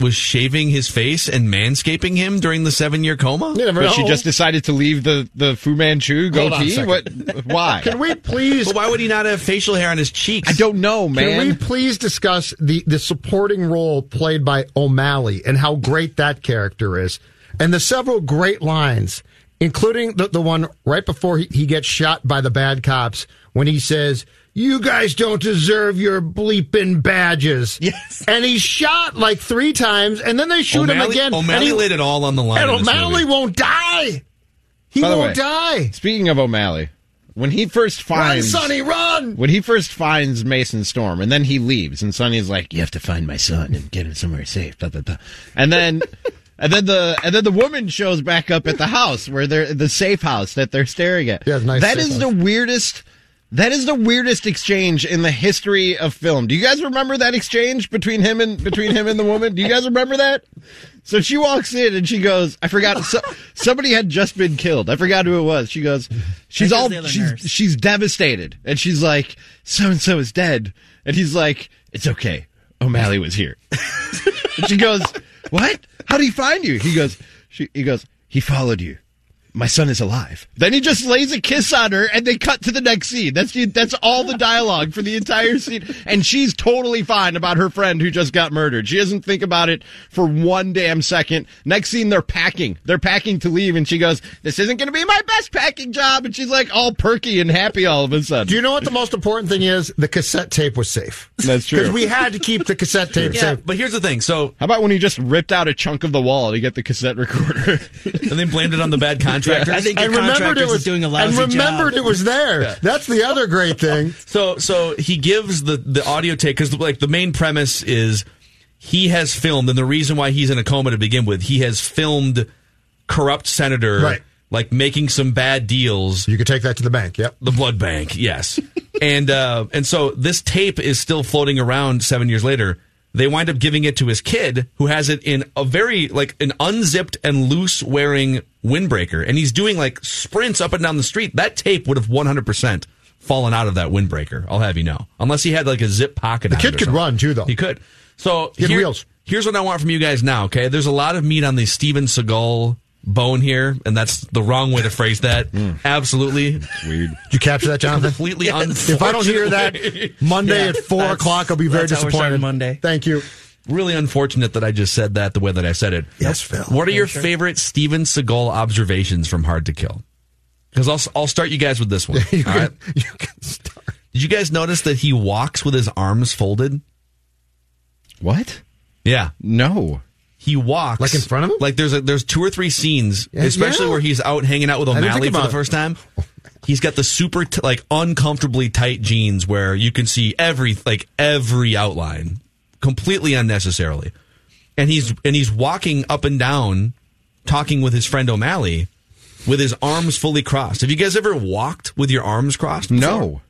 was shaving his face and manscaping him during the seven year coma? You never But know. she just decided to leave the, the Fu Manchu Hold on a goatee? What? Why? Can we please? But why would he not have facial hair on his cheeks? I don't know, man. Can we please discuss the, the supporting role played by O'Malley and how great that character is? And the several great lines, including the, the one right before he, he gets shot by the bad cops when he says, You guys don't deserve your bleeping badges. Yes. And he's shot like three times, and then they shoot him again. O'Malley and he, laid it all on the line. and in this O'Malley movie. won't die. He By won't way, die. Speaking of O'Malley, when he first Run, finds Sonny, run! when he first finds Mason Storm, and then he leaves, and Sonny's like, "You have to find my son and get him somewhere safe." Blah, blah, blah. And then, and then the and then the woman shows back up at the house where they're the safe house that they're staring at. Yeah, nice That safe is house. the weirdest. That is the weirdest exchange in the history of film. Do you guys remember that exchange between him and between him and the woman? Do you guys remember that? So she walks in and she goes, "I forgot. So, somebody had just been killed. I forgot who it was." She goes, "She's I think it was all she's nurse. she's devastated and she's like so and so is dead and he's like it's okay o'malley was here and she goes what how did he find you he goes she, he goes he followed you my son is alive. Then he just lays a kiss on her, and they cut to the next scene. That's the, that's all the dialogue for the entire scene, and she's totally fine about her friend who just got murdered. She doesn't think about it for one damn second. Next scene, they're packing. They're packing to leave, and she goes, "This isn't going to be my best packing job," and she's like all perky and happy all of a sudden. Do you know what the most important thing is? The cassette tape was safe. That's true. Because we had to keep the cassette tape Yeah, safe. but here's the thing. So, How about when he just ripped out a chunk of the wall to get the cassette recorder? and then blamed it on the bad contractor. I think your and remembered it was doing a and lousy remembered job. it was there. That's the other great thing. So so he gives the the audio tape because like the main premise is he has filmed and the reason why he's in a coma to begin with he has filmed corrupt senator Right. like making some bad deals You could take that to the bank. Yep. the blood bank yes and uh and so this tape is still floating around seven years later they wind up giving it to his kid who has it in a very like an unzipped and loose wearing windbreaker. And he's doing like sprints up and down the street. That tape would have 100% fallen out of that windbreaker i'll have you know. Unless he had like a zip pocket The on it kid could something. run too, though. he could. So He here- here's what i want from you guys now okay? There's a lot of meat on the steven seagal bone here, and that's the wrong way to phrase that. Mm. Absolutely weird. Did you capture that, Jonathan? Completely Yes. If I don't hear that Monday at four o'clock, I'll be very that's how we're disappointed. Monday. Thank you. Really unfortunate that I just said that the way that I said it. Yes, Phil. What are your Sure. favorite Steven Seagal observations from Hard to Kill? Because I'll, I'll start you guys with this one. all right? Did you guys notice that he walks with his arms folded? What? Yeah. No. He walks Like in front of him? Like there's a, there's two or three scenes, Yeah, especially yeah. where he's out hanging out with O'Malley for the first time. He's got the super t- like uncomfortably tight jeans where you can see every like every outline completely unnecessarily. And he's and he's walking up and down talking with his friend O'Malley with his arms fully crossed. Have you guys ever walked with your arms crossed? No.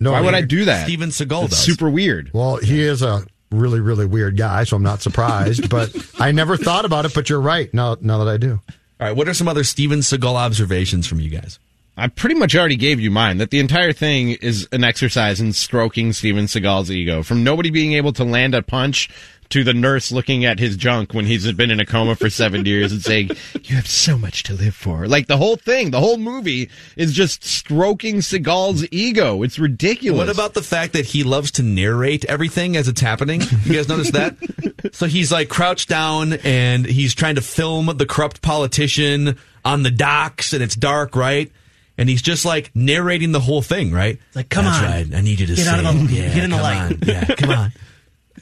No, Why would I weird. do that? Steven Seagal It's does. super weird. Well, he is a really, really weird guy, so I'm not surprised. but I never thought about it. But you're right. Now, now that I do. All right, what are some other Steven Seagal observations from you guys? I pretty much already gave you mine. That the entire thing is an exercise in stroking Steven Seagal's ego. From nobody being able to land a punch to the nurse looking at his junk when he's been in a coma for seven years and saying, "You have so much to live for." Like the whole thing, the whole movie is just stroking Seagal's ego. It's ridiculous. What about the fact that he loves to narrate everything as it's happening? You guys notice that? so he's like crouched down and he's trying to film the corrupt politician on the docks and it's dark, right? And he's just like narrating the whole thing, right? Like, come That's on. right. I need you to Get say out of the- it. Yeah, get in the come light. on. Yeah, come on.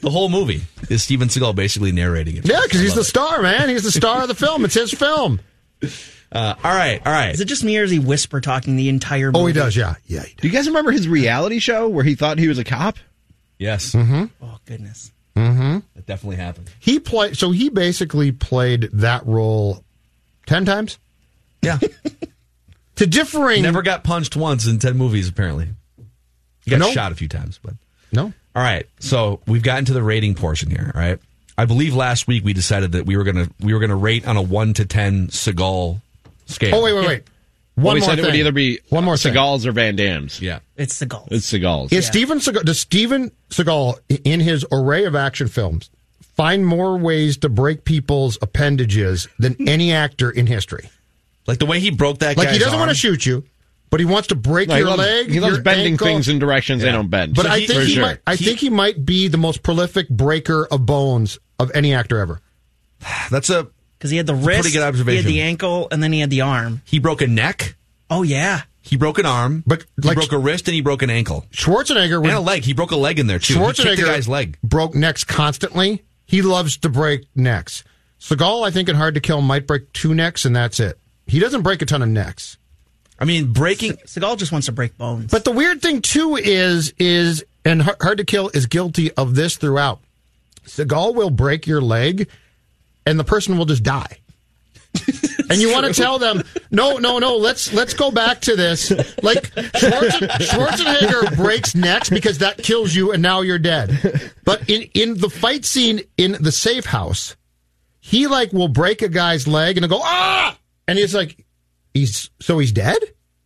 The whole movie is Steven Seagal basically narrating it. Yeah, because he's the it. star, man. He's the star of the film. It's his film. Uh, all right, all right. Is it just me or is he whisper talking the entire movie? Oh, he does. Yeah, yeah. Do you guys remember his reality show where he thought he was a cop? Yes, Mm-hmm. Oh, goodness. Mm-hmm. that definitely happened. He played. So he basically played that role ten times Yeah, to differing. never got punched once in ten movies. Apparently, he got No. shot a few times, but. No. All right, so we've gotten to the rating portion here. All right, I believe last week we decided that we were gonna we were gonna rate on a one to ten Seagal scale. Oh wait, wait, wait. One Well, One we more said thing. it would either be one more thing. Seagal's or Van Damme's. Yeah, It's Seagal. It's Seagal's. Is Steven Seagal, does Steven Seagal, in his array of action films, find more ways to break people's appendages than any actor in history? like the way he broke that. Like he doesn't want to shoot you, but he wants to break No, he your loves- leg. he loves your bending ankle. things in directions they don't bend. But So I he- think he sure. might. I He- think he might be the most prolific breaker of bones of any actor ever. That's a Because he had the wrist, pretty good observation. he had the ankle, and then he had the arm. he broke a neck, Oh, yeah. he broke an arm, But, he like- broke a wrist, and he broke an ankle Schwarzenegger and a leg. He broke a leg in there too. He Schwarzenegger the guy's leg. broke necks constantly. He loves to break necks. Seagal, I think, in Hard to Kill might break two necks, and that's it. He doesn't break a ton of necks. I mean, breaking. Seagal just wants to break bones. But the weird thing too is is and Hard to Kill is guilty of this throughout. Seagal will break your leg, and the person will just die. and you want to tell them, no, no, no. Let's let's go back to this. Like Schwarzen, Schwarzenegger breaks necks because that kills you, and now you're dead. But in in the fight scene in the safe house, he like will break a guy's leg and go ah, and he's like, he's so he's dead.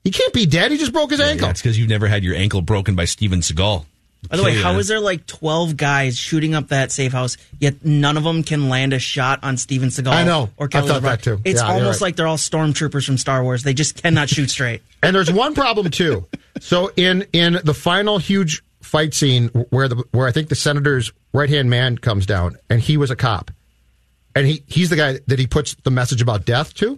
He can't be dead. He just broke his ankle. That's because you've never had your ankle broken by Steven Seagal. By the way, Kill you, how man. is there like 12 guys shooting up that safe house, yet none of them can land a shot on Steven Seagal? I know. Or Kelly I Kelly thought LeBrock? that too. It's Yeah, almost right. like they're all stormtroopers from Star Wars. They just cannot shoot straight. And there's one problem too. So in in the final huge fight scene where the where I think the senator's right hand man comes down, and he was a cop, and he he's the guy that he puts the message about death to,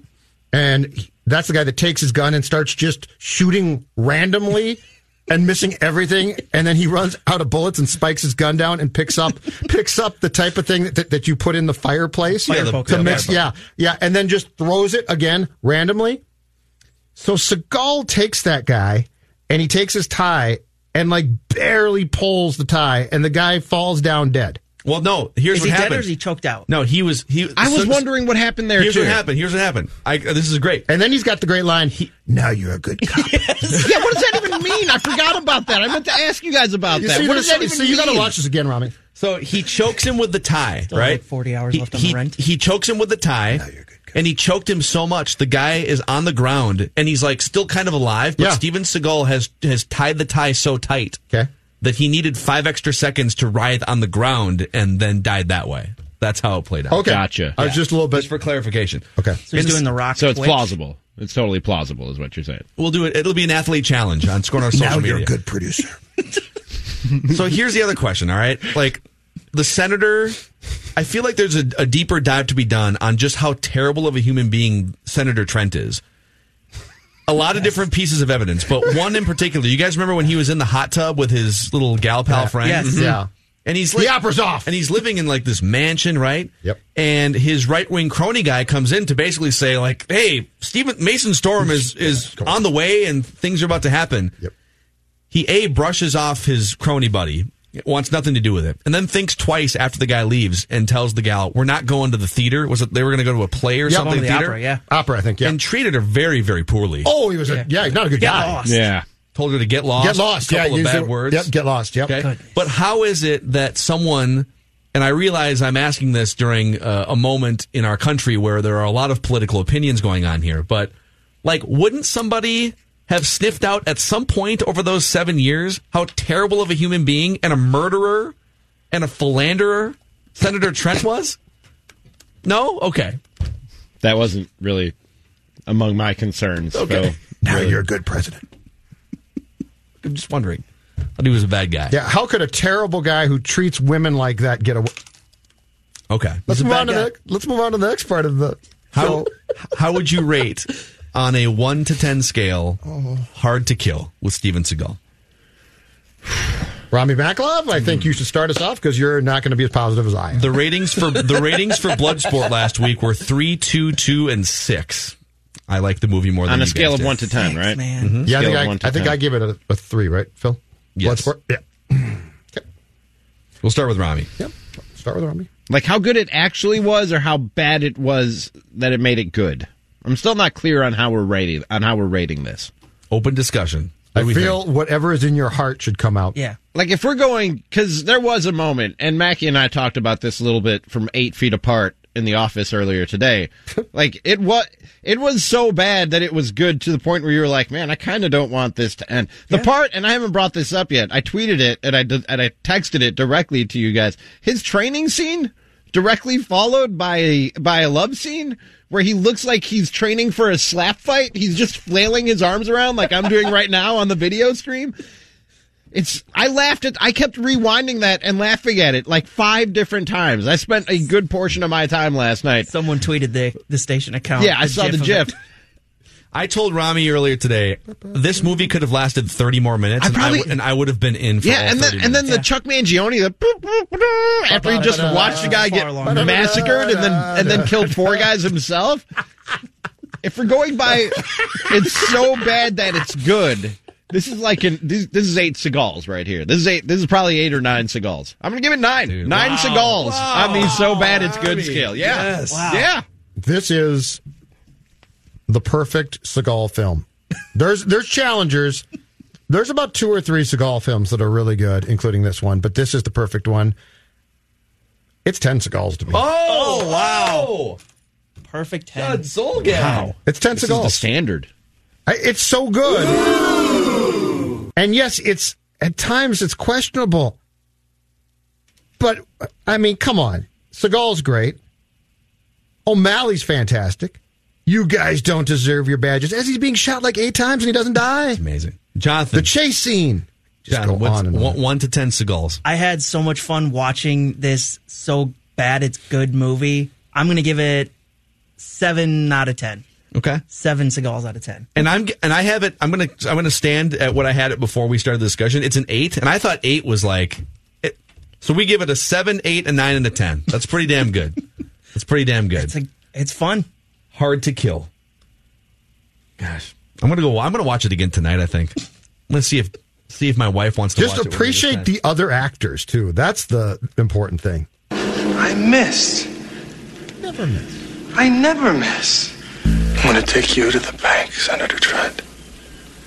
and he- that's the guy that takes his gun and starts just shooting randomly. And missing everything, and then he runs out of bullets and spikes his gun down and picks up picks up the type of thing that, that you put in the fireplace Fire to poker. mix. Yeah, Yeah, yeah, and then just throws it again randomly. So Seagal takes that guy and he takes his tie and like barely pulls the tie, and the guy falls down dead. Well, no. Here's Is what he happened. dead or is he choked out? no, he was. He. I was so- wondering what happened there Here's too. what happened. Here's what happened. I, this is great. And then he's got the great line, "Now you're a good cop." yeah, what does that even mean? I forgot about that. I meant to ask you guys about You that. see, what does that even see, mean? you got to watch this again, Rami. So he chokes him with the tie, Still right? like 40 hours he, left on he, the rent. He chokes him with the tie, Now you're and he choked him so much the guy is on the ground and he's like still kind of alive. But Yeah. Steven Seagal has has tied the tie so tight Okay. That he needed five extra seconds to writhe on the ground and then died that way. That's how it played out. Okay. Gotcha. I was just a little bit Just for clarification. Okay. So he's doing the rock. So it's twitch. plausible. It's totally plausible, is what you're saying. We'll do it. It'll be an athlete challenge on Score North social now media. you're a good producer. so here's the other question, all right? Like the senator, I feel like there's a, a deeper dive to be done on just how terrible of a human being Senator Trent is. A lot of different pieces of evidence, but one in particular. You guys remember when he was in the hot tub with his little gal pal Yeah. friend? Yes. Mhm. Yeah. And he's The like, opera's off. and he's living in like this mansion, right? Yep. And his right wing crony guy comes in to basically say, like, "Hey, Stephen Mason Storm is is come on. on the way, and things are about to happen." Yep. He a brushes off his crony buddy, wants nothing to do with it, and then thinks twice after the guy leaves and tells the gal, "We're not going to the theater." Was it they were going to go to a play or Yep. something? The theater? opera, yeah. Opera, I think. Yeah. And treated her very, very poorly. oh, he was a yeah. He's not a good Get guy. lost. Yeah. Told her to get lost. Get lost. A couple yeah. of bad the- words. Yep. Get lost. Yep. Okay. But how is it that someone, and I realize I'm asking this during uh, a moment in our country where there are a lot of political opinions going on here, but like, wouldn't somebody have sniffed out at some point over those seven years how terrible of a human being and a murderer and a philanderer Senator Trent was? No? Okay. That wasn't really among my concerns. Okay. So, Now really- you're a good president. I'm just wondering. I thought he was a bad guy. Yeah. How could a terrible guy who treats women like that get away? Okay. Let's He's move on to guy. the let's move on to the next part of the How show. how would you rate on a one to ten scale hard to kill with Steven Seagal? Rami Maklov, I think you should start us off because you're not going to be as positive as I am. The ratings for the ratings for Bloodsport last week were three, two, two, and six. I like the movie more than on a you scale guys of did. one to ten, Thanks, right? man. Mhm. yeah, I think, I, I, think I give it a, a three, right, Phil? Yes. Bloodsport? Yeah. We'll start with Rami. Yep. Start with Rami. Like how good it actually was, or how bad it was that it made it good. I'm still not clear on how we're rating on how we're rating this. Open discussion. I feel think? whatever is in your heart should come out. Yeah. Like if we're going, because there was a moment, and Mackey and I talked about this a little bit from eight feet apart in the office earlier today. like it was, it was so bad that it was good to the point where you were like, man, I kind of don't want this to end. The part, and I haven't brought this up yet. I tweeted it and I did, and I texted it directly to you guys. His training scene directly followed by a, by a love scene where he looks like he's training for a slap fight. He's just flailing his arms around like I'm doing right now on the video stream. It's I laughed at I kept rewinding that and laughing at it like five different times. I spent a good portion of my time last night. Someone tweeted the the station account. Yeah, I saw the GIF. It. I told Rami earlier today this movie could have lasted 30 more minutes, I and, I probably- w- and I would have been in for Yeah, all and 30 then and then the minutes. Chuck Mangione the boop, boop, boop, after he just watched the guy get massacred and then and then killed four guys himself. If we're going by, it's so bad that it's good. This is like an this, this is eight cigars right here. This is eight. This is probably eight or nine cigars. I'm gonna give it nine. nine wow. cigars Wow. on the so bad it's good Rami. scale. Yeah, Yes. Wow. yeah. This is the perfect Seagal film. There's there's challengers. There's about two or three Seagal films that are really good, including this one, but this is the perfect one. It's ten Seagals to me. Oh, oh wow. Perfect ten. God, Zulgad. Wow, It's ten this is the Seagals. standard. I- It's so good. And yes, it's at times it's questionable. But I mean, come on. Seagal's great. O'Malley's fantastic. You guys don't deserve your badges. As he's being shot like eight times and he doesn't die. Amazing. Jonathan. The chase scene. Just Jonathan, go on and on. one, one to 10 cigars. I had so much fun watching this so bad it's good movie. I'm gonna give it seven out of ten. Okay. Seven cigars out of ten. And I'm and I have it. I'm gonna I'm gonna stand at what I had it before we started the discussion. It's an eight, and I thought eight was like, it, so we give it a seven, eight, a nine, and a ten. That's pretty damn good. That's pretty damn good. It's like it's fun. Hard to kill. Gosh, I'm gonna go. I'm gonna watch it again tonight. I think. Let's see if see if my wife wants to Just watch it with me this appreciate time. the other actors, too. That's the important thing. I missed. Never miss. I never miss. I'm going to take you to the bank, Senator Trent.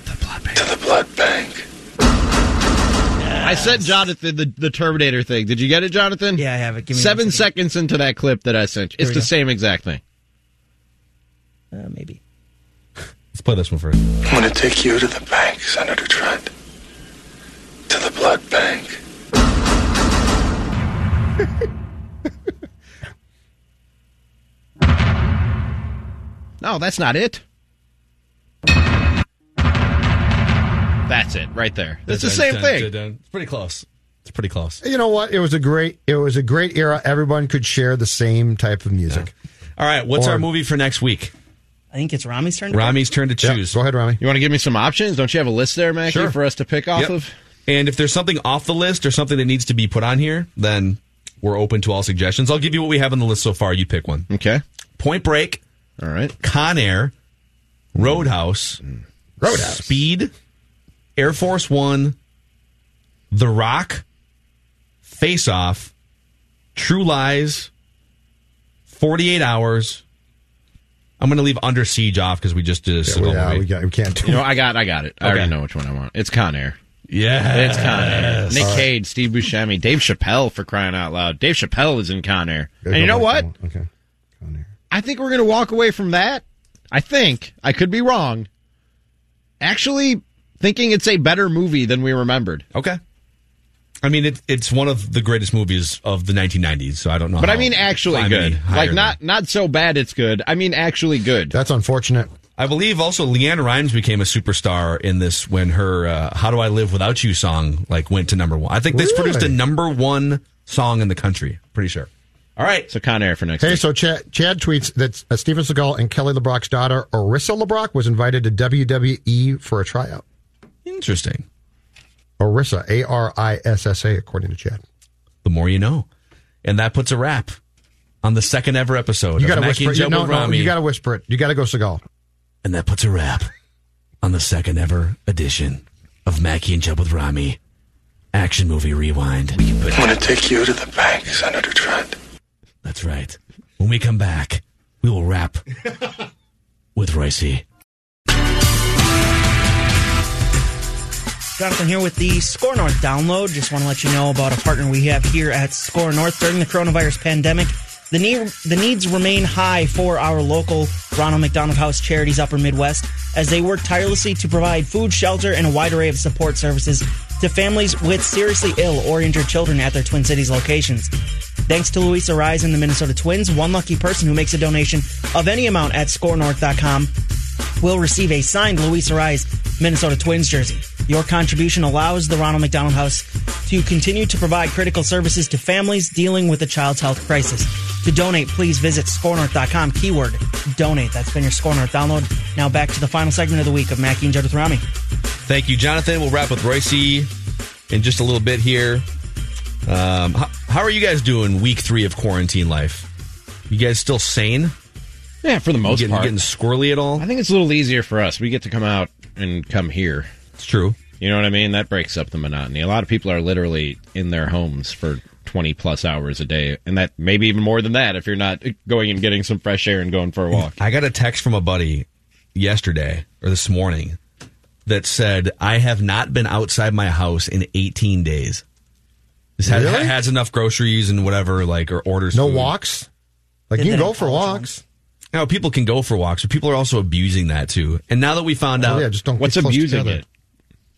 The blood bank. To the blood bank. I said Jonathan the, the Terminator thing. Did you get it, Jonathan? Yeah, I have it. Give me Seven seconds into that clip that I sent. you. It's the go. same exact thing. Uh, maybe. Let's play this one first. I'm going to take you to the bank, Senator Trent. To the blood bank. no, that's not it. That's it, right there. It's the same thing. It's pretty close. It's pretty close. You know what? It was a great. It was a great era. Everyone could share the same type of music. Yeah. All right, what's or, our movie for next week? I think it's Rami's turn. To pick. Rami's turn to choose. Go ahead, Rami. You want to give me some options? Don't you have a list there, Mackey, Sure. for us to pick off Yep. of? And if there's something off the list or something that needs to be put on here, then we're open to all suggestions. I'll give you what we have on the list so far. You pick one. Okay. Point Break. All right. Con Air. Roadhouse. Mm. Roadhouse. Speed. Air Force One. The Rock. Face Off. True Lies. 48 Hours. I'm going to leave Under Siege off because we just did a Yeah, single we, yeah, movie. we, got, we can't do You know, I got, I got it. I Okay. already know which one I want. It's Con Air. Yeah. It's Con Air. Nick All right. Cage, Steve Buscemi, Dave Chappelle for crying out loud. Dave Chappelle is in Con Air. And you know what? Okay. I think we're going to walk away from that. I think. I could be wrong. Actually, thinking it's a better movie than we remembered. Okay. I mean, it, it's one of the greatest movies of the 1990s, so I don't know. But I mean, actually good. higher Like than- not not so bad. It's good. I mean, actually good. That's unfortunate. I believe also LeAnn Rimes became a superstar in this when her uh, "How Do I Live Without You" song like went to number one. I think this Really? produced a number one song in the country. Pretty sure. All right. So Con Air for next Hey, week. so Chad, Chad tweets that uh, Steven Seagal and Kelly LeBrock's daughter, Arissa LeBrock, was invited to WWE for a tryout. Interesting. Arissa, A R I S S A, according to Chad. The more you know, and that puts a wrap on the second ever episode. You got of to Mackey whisper and it. Joe You, no, with no, Rami. you got to whisper it. You got to go Seagal. and that puts a wrap on the second ever edition of Mackey and Joe with Rami. Action movie rewind. I'm gonna take you to the bank, Senator Trent. That's right. When we come back, we will wrap with Royce. Jonathan here with the Score North download. Just want to let you know about a partner we have here at Score North during the coronavirus pandemic. The need the needs remain high for our local Ronald McDonald House Charities Upper Midwest as they work tirelessly to provide food, shelter, and a wide array of support services to families with seriously ill or injured children at their Twin Cities locations. Thanks to Luis Arraez and the Minnesota Twins, one lucky person who makes a donation of any amount at scorenorth.com will receive a signed Luis Arraez Minnesota Twins jersey. Your contribution allows the Ronald McDonald House to continue to provide critical services to families dealing with a child's health crisis. To donate, please visit scorenorth.com, keyword donate. That's been your Score North download. Now back to the final segment of the week of Mackey and Judd with Rami. Thank you, Jonathan. We'll wrap with Royce in just a little bit here. Um, how, how are you guys doing week three of quarantine life? You guys still sane? Yeah, for the most getting, part. Getting squirrely at all? I think it's a little easier for us. We get to come out and come here. It's true. You know what I mean? That breaks up the monotony. A lot of people are literally in their homes for 20 plus hours a day, and that maybe even more than that if you're not going and getting some fresh air and going for a walk. I got a text from a buddy yesterday or this morning that said, I have not been outside my house in 18 days. This has, Really? has enough groceries and whatever, like, or orders. No food. walks? Like, Did you can go for college walks. Now, people can go for walks, but people are also abusing that too. And now that we found Oh, out, yeah, just don't What's get close abusing together. it?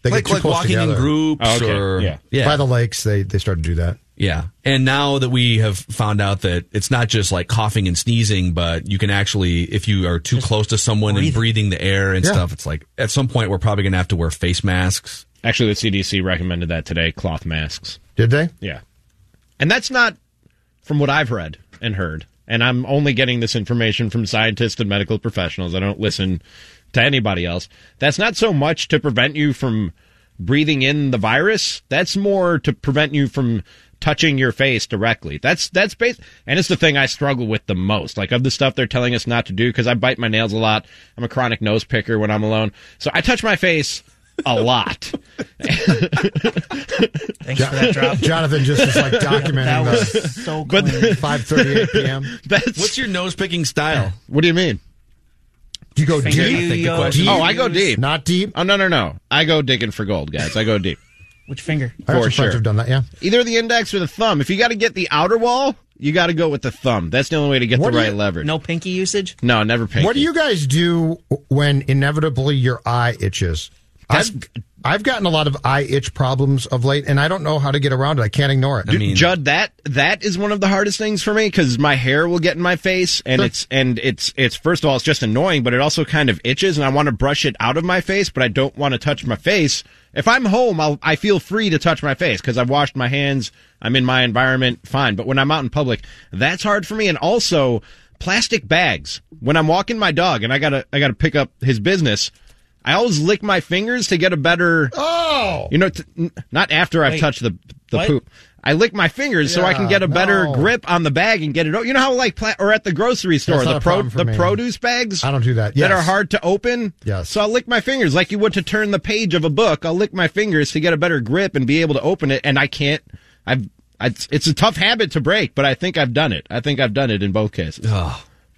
They like, get like close walking in groups Oh, okay. or Yeah. yeah, By the lakes, they, they started to do that. yeah. And now that we have found out that it's not just like coughing and sneezing, but you can actually, if you are too close to someone and breathing the air and Yeah. stuff, it's like at some point we're probably going to have to wear face masks. Actually, the CDC recommended that today cloth masks. Did they? Yeah. And that's not from what I've read and heard. And I'm only getting this information from scientists and medical professionals. I don't listen to anybody else. That's not so much to prevent you from breathing in the virus. That's more to prevent you from touching your face directly. That's that's base and it's the thing I struggle with the most. Like of the stuff they're telling us not to do because I bite my nails a lot. I'm a chronic nose picker when I'm alone. So I touch my face a lot. Thanks for that drop. Jonathan just is like That documenting was the so But- clean. 5:38 p.m. That's What's your nose picking style? What do you mean? You go Finger deep, you think the yo- Oh, I go deep. not deep. Oh no no no! I go digging for gold, guys. I go deep. Which finger? I got For some sure. friends who've done that. Yeah. Either the index or the thumb. If you got to get the outer wall, you got to go with the thumb. That's the only way to get What the right you- leverage. No pinky usage? no, never pinky. What do you guys do when inevitably your eye itches? That's I've- I've gotten a lot of eye itch problems of late, and I don't know how to get around it. I can't ignore it. Dude, Judd, that that is one of the hardest things for me because my hair will get in my face, and it's and it's it's first of all it's just annoying, but it also kind of itches, and I want to brush it out of my face, but I don't want to touch my face. If I'm home, I'll I feel free to touch my face because I've washed my hands. I'm in my environment, fine. But when I'm out in public, that's hard for me, and also plastic bags. When I'm walking my dog, and I gotta I gotta pick up his business. I always lick my fingers to get a better. Oh, you know, t- n- not after I've Wait, touched the the what? poop. I lick my fingers so I can get a better no. grip on the bag and get it. o- You know how like pla- or at the grocery store That's not the a pro problem for the me. produce bags I don't do that. Yes. that are hard to open. Yes. So I'll lick my fingers like you would to turn the page of a book. I'll lick my fingers to get a better grip and be able to open it. And I can't. I've. It's, it's a tough habit to break, but I think I've done it. I think I've done it in both cases.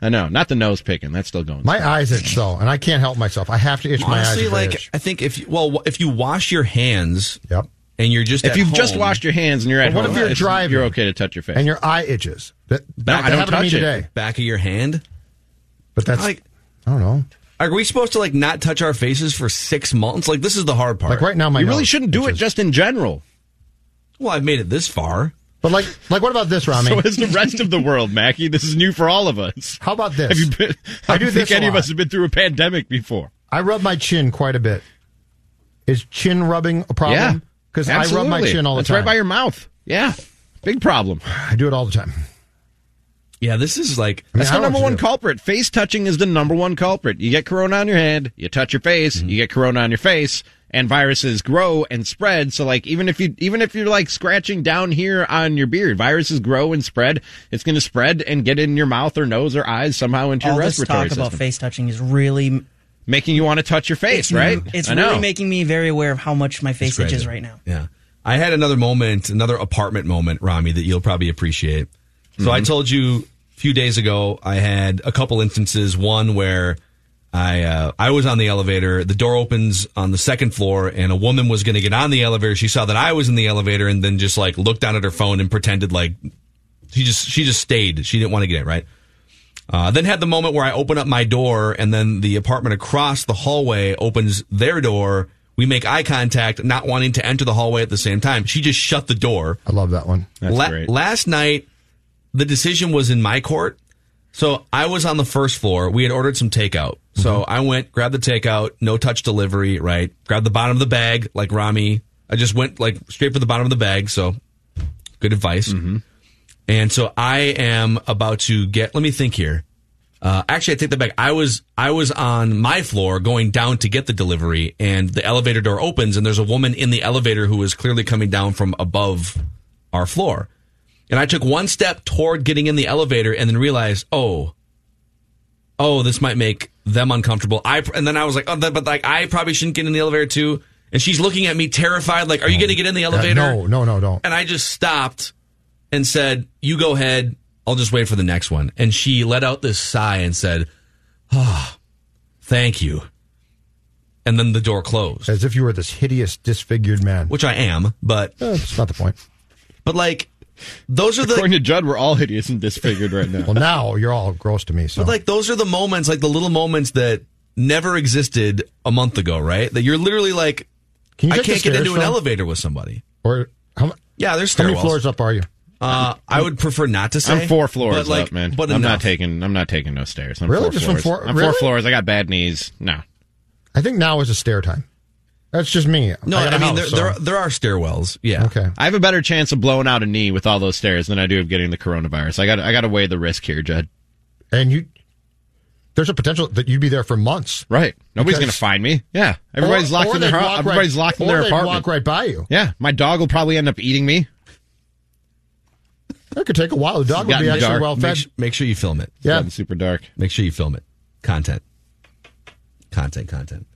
I know, not the nose picking. That's still going. My eyes itch though, and I can't help myself. I have to itch my eyes. Honestly, like itch. I think if you, well, if you wash your hands, yep, and you're just if at you've just washed your hands and you're at what home, if you're it's- driving You're okay to touch your face. and your eye itches. That, No, that I don't happened to me touch it. today. back of your hand. But that's like I don't know. Are we supposed to like not touch our faces for six months? Like this is the hard part. Like right now, my you really shouldn't do it just in general. Well, I've made it this far. But like, like what about this, Rami? So is the rest of the world, Mackey. This is new for all of us. How about this? Have you been? I I do don't think this a any of us have been through a pandemic before. I rub my chin quite a bit. Is chin rubbing a problem? Yeah, because I rub my chin all the That's time. right by your mouth. Yeah, big problem. I do it all the time. Yeah, this is like I mean, That's the number one do. culprit. Face touching is the number one culprit. You get corona on your hand, you touch your face, Mm-hmm. you get corona on your face, and viruses grow and spread. So like even if you even if you're like scratching down here on your beard, viruses grow and spread. It's going to spread and get in your mouth or nose or eyes somehow into All your respiratory this talk system, about face touching is really making you want to touch your face, right? It's I know. really making me very aware of how much my face crazy. itches right now. Yeah. I had another moment, another apartment moment, Rami, that you'll probably appreciate. So I mm-hmm. told you a few days ago I had a couple instances. One where I uh, I was on the elevator, the door opens on the second floor, and a woman was going to get on the elevator. She saw that I was in the elevator, and then just like looked down at her phone and pretended like she just she just stayed. She didn't want to get it right. Uh, then had the moment where I open up my door, and then the apartment across the hallway opens their door. We make eye contact, not wanting to enter the hallway at the same time. She just shut the door. I love that one. That's La- great. Last night, the decision was in my court. So I was on the first floor. We had ordered some takeout. So Mm-hmm. I went, grabbed the takeout, no touch delivery, right? Grabbed the bottom of the bag, like Rami. I just went like straight for the bottom of the bag. So good advice. Mm-hmm. And so I am about to get, let me think here. Uh, actually, I take that back. I was I was on my floor going down to get the delivery, and the elevator door opens, and there's a woman in the elevator who is clearly coming down from above our floor. And I took one step toward getting in the elevator, and then realized, oh, oh, this might make them uncomfortable. I and then I was like, oh, but like I probably shouldn't get in the elevator too. And she's looking at me terrified, like, are you going to get in the Uh, elevator? no, no, no, don't. And I just stopped and said, You go ahead. I'll just wait for the next one. And she let out this sigh and said, Oh, thank you. And then the door closed, As if you were this hideous, disfigured man. which I am, but Eh, That's not the point. but like those are the According to Judd, we're all hideous and disfigured right now. Well, now you're all gross to me. So but like those are the moments, like the little moments that never existed a month ago, right? That you're literally like, Can you I can't get stairs, into an elevator with somebody. or how, mu- Yeah, there's how many floors up are you? Uh, I would prefer not to say. I'm four floors but like, up, man. But I'm enough. not taking. I'm not taking no stairs. I'm Really? Four Just from four- I'm really? four floors. I got bad knees. No. I think now is a stair time. That's just me. No, I, got I, a mean house, there, so- there are, there are stairwells. Yeah. Okay. I have a better chance of blowing out a knee with all those stairs than I do of getting the coronavirus. I got. I got to weigh the risk here, Judd. And you, there's a potential that you'd be there for months. Right. Nobody's going to find me. Yeah. Everybody's Or- locked or in their they'd house. Everybody's right- locked in their they'd apartment. walk right by you. Yeah. My dog will probably end up eating me. That could take a while. The dog would be actually dark. well Make, fed. su- make sure you film it. Yeah. Super dark. Make sure you film it. Content. Content. Content.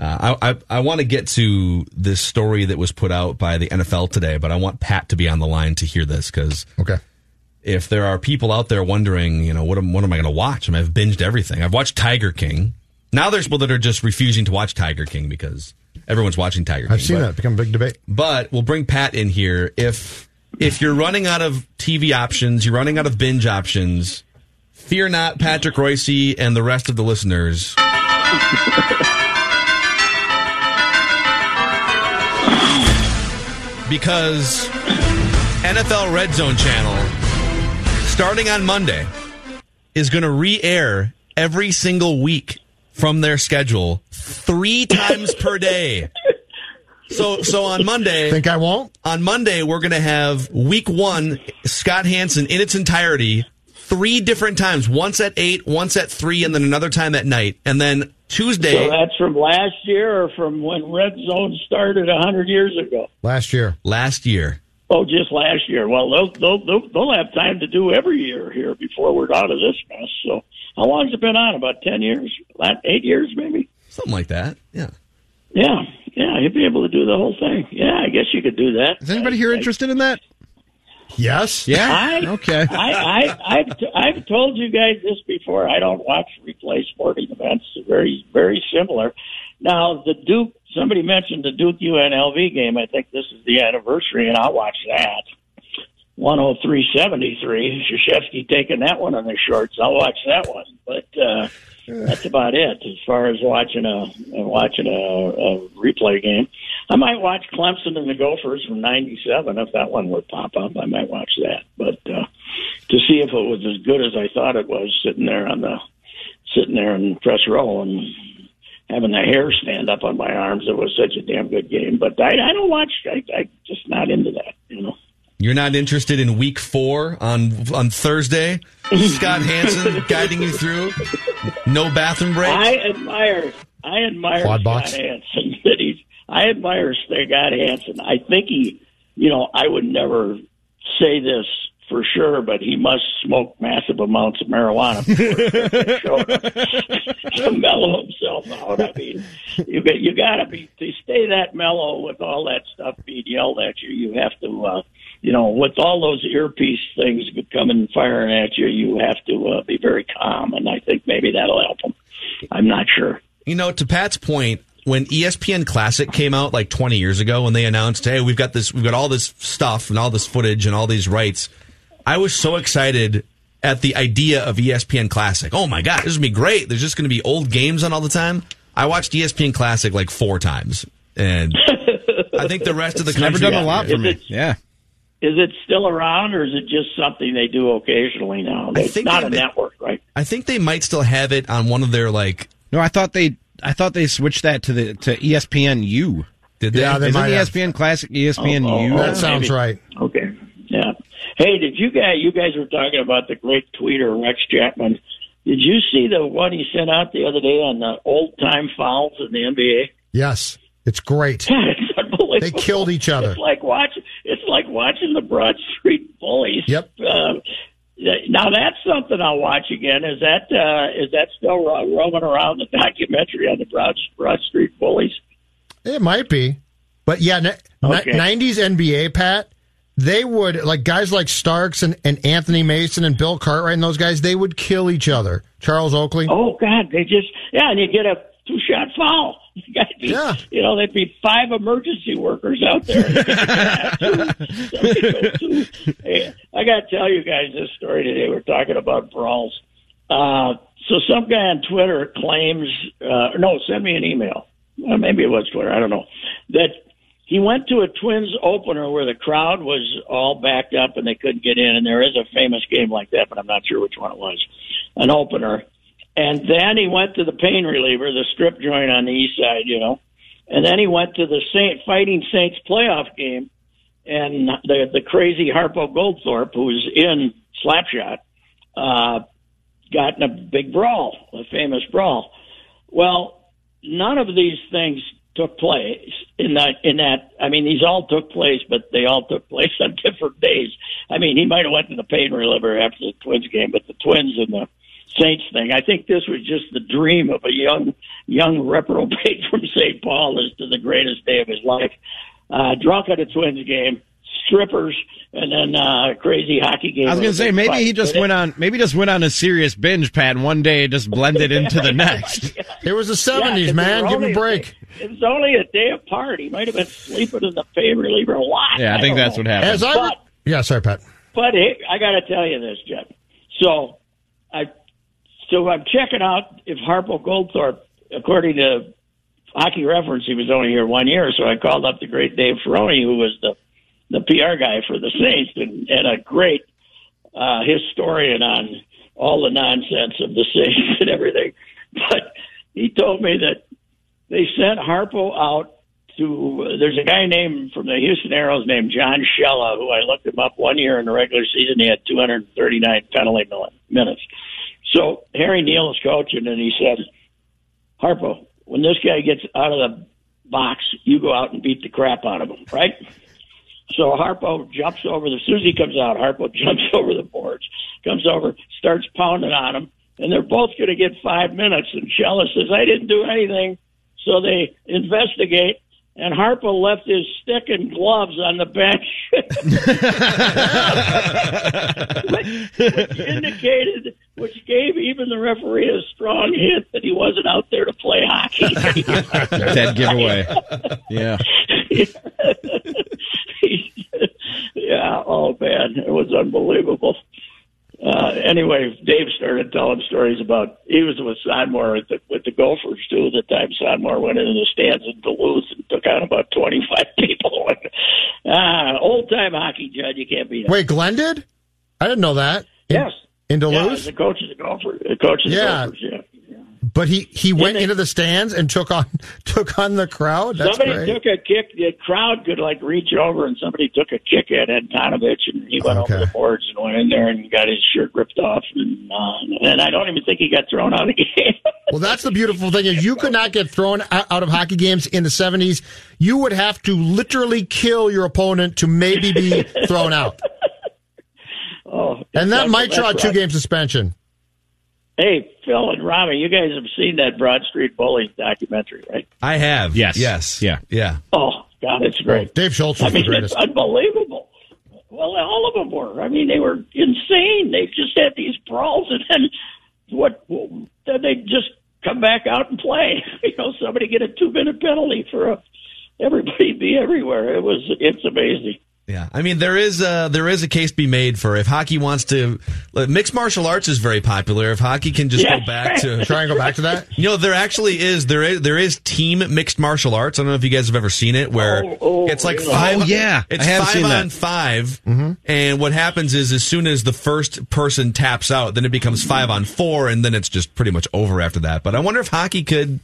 Uh, I I, I want to get to this story that was put out by the NFL today, but I want Pat to be on the line to hear this because Okay. if there are people out there wondering, you know, what am, what am I going to watch? I mean, I've binged everything. I've watched Tiger King. Now there's people that are just refusing to watch Tiger King because everyone's watching Tiger King. I've seen but- that become a big debate. but we'll bring Pat in here if if you're running out of TV options, you're running out of binge options. Fear not, Patrick Reusse and the rest of the listeners. because NFL Red Zone channel, starting on Monday, is going to re-air every single week from their schedule three times per day. So, so on Monday, think I won't. On Monday, we're going to have Week One, Scott Hanson in its entirety, three different times. Once at eight, once at three, and then another time at night. And then Tuesday. So that's from last year or from when Red Zone started a hundred years ago. Last year. Last year. Oh, just last year. Well, they'll, they'll they'll they'll have time to do every year here before we're out of this mess. So, how long's it been on? About ten years? Eight years, maybe. Something like that. Yeah. Yeah, yeah, you'd be able to do the whole thing. Yeah, I guess you could do that. Is anybody here interested in that? Yes. Yeah. I, okay. I, I, I've, t- I've told you guys this before. I don't watch replay sporting events. Very, very similar. Now, the Duke, somebody mentioned the Duke UNLV game. I think this is the anniversary, and I'll watch that. 103.73. Krzyzewski taking that one on the shorts. I'll watch that one. But, uh, that's about it as far as watching a watching a, a replay game. I might watch Clemson and the Gophers from '97 if that one would pop up. I might watch that, but uh, to see if it was as good as I thought it was, sitting there on the sitting there in press row and having the hair stand up on my arms, it was such a damn good game. But I, I don't watch. I, I just not into that, you know. You're not interested in week four on on Thursday? Scott Hanson guiding you through. No bathroom break. I admire. I admire Quad Scott box? Hanson. That he's. I admire Scott Hanson. I think he. You know, I would never say this for sure, but he must smoke massive amounts of marijuana to mellow himself out. I mean, you got you got to be to stay that mellow with all that stuff being yelled at you. You have to. uh you know, with all those earpiece things coming firing at you, you have to uh, be very calm, and I think maybe that'll help him. I'm not sure. You know, to Pat's point, when ESPN Classic came out like 20 years ago, when they announced, "Hey, we've got this, we've got all this stuff and all this footage and all these rights," I was so excited at the idea of ESPN Classic. Oh my god, this is gonna be great! There's just going to be old games on all the time. I watched ESPN Classic like four times, and I think the rest of the It's never done a lot for me. Yeah. Is it still around, or is it just something they do occasionally now? I It's think not a they- network, right? I think they might still have it on one of their like. No, I thought they. I thought they switched that to the to ESPN U. Did they? Yeah, they Isn't might have. ESPN Classic ESPN Oh, U? oh, That sounds maybe. right. Okay. Yeah. Hey, did you guys? You guys were talking about the great tweeter Rex Chapman. Did you see the one he sent out the other day on the old time fouls in the NBA? Yes. It's great. God, it's unbelievable. They killed each other. It's like watching. It's like watching the Broad Street Bullies. Yep. Uh, now that's something I'll watch again. Is that uh, is that still ro- roaming around the documentary on the Broad Broad Street Bullies? It might be. But yeah, ni- Okay. 90s NBA, Pat, they would, like guys like Starks and, and Anthony Mason and Bill Cartwright and those guys, they would kill each other. Charles Oakley. Oh God, they just yeah, and you get a two shot foul. You be, Yeah. you know, there'd be five emergency workers out there. hey, I got to tell you guys this story today. We're talking about brawls. Uh, so some guy on Twitter claims, uh, no, send me an email. Well, maybe it was Twitter. I don't know that he went to a Twins opener where the crowd was all backed up and they couldn't get in. And there is a famous game like that, but I'm not sure which one it was. An opener. And then he went to the pain reliever, the strip joint on the east side, you know. And then he went to the Saint Fighting Saints playoff game, and the the crazy Harpo Goldthorpe, who was in Slapshot, uh, got in a big brawl, a famous brawl. Well, none of these things took place in that in that I mean these all took place but they all took place on different days. I mean he might have went to the pain reliever after the Twins game, but the Twins and the Saints thing, I think this was just the dream of a young young reprobate from St. Paul as to the greatest day of his life. Uh drunk at a Twins game, strippers and then uh crazy hockey game. I was gonna say maybe fight. he just But went on maybe just went on a serious binge pad and one day it just blended into the next. It was the Yeah, man. Give him a only- break. It was only a day apart. He might have been sleeping in the pain reliever a lot. Yeah, I think that's know. what happened. As I But, re- yeah, sorry, Pat. but hey, I got to tell you this, Jeff. So I, so I'm checking out if Harpo Goldthorpe, according to Hockey Reference, he was only here one year. So I called up the great Dave Ferroni, who was the the PR guy for the Saints and, and a great uh, historian on all the nonsense of the Saints and everything. But he told me that they sent Harpo out to. There's a guy named from the Houston Aeros named John Schella, who I looked him up one year in the regular season. He had 239 penalty minutes. So Harry Neale is coaching, and he said, Harpo, when this guy gets out of the box, you go out and beat the crap out of him, right? So Harpo jumps over the, he comes out, Harpo jumps over the boards, comes over, starts pounding on him, and they're both going to get five minutes. And Schella says, I didn't do anything. So they investigate, and Harpo left his stick and gloves on the bench, which, which indicated, which gave even the referee a strong hint that he wasn't out there to play hockey. Dead giveaway. Yeah. yeah. Oh man, it was unbelievable. Uh, anyway, Dave started telling stories about he was with Sonmor with the, with the Gophers too. At the time, Sonmor went into the stands in Duluth and took out about twenty five people. ah, old time hockey, Judd. You can't beat it. Wait, Glen did? I didn't know that. In, Yes. In Yeah, Duluth? the coach of the Gophers. The coach of the Yeah. Gophers. Yeah. But he, he went into the stands and took on took on the crowd. That's somebody great. took a kick. The crowd could like reach over, and somebody took a kick at Antonovich, and he went over the boards and went in there and got his shirt ripped off, and uh, and I don't even think he got thrown out of the game. Well, that's the beautiful thing is you could not get thrown out of hockey games in the 70s. You would have to literally kill your opponent to maybe be thrown out. oh, And that might draw a two game suspension. Hey, Phil and Rami, you guys have seen that Broad Street Bully documentary, right? I have. Yes. Yes. Yeah. Yeah. Oh God, it's great. Dave Schultz I was the mean, greatest. it's unbelievable. Well, all of them were. I mean, they were insane. They just had these brawls, and then what? Then they just come back out and play. You know, somebody get a two minute penalty for a everybody be everywhere. It was it's amazing. Yeah, I mean there is a, there is a case to be made for if hockey wants to mixed martial arts is very popular. If hockey can just Yeah. go back to Try and go back to that? You know, there actually is there is there is team mixed martial arts. I don't know if you guys have ever seen it where Oh, oh, it's like really? five. Oh, yeah. it's five on that. Mm-hmm. 5 and what happens is as soon as the first person taps out, then it becomes five on four, and then it's just pretty much over after that. But I wonder if hockey could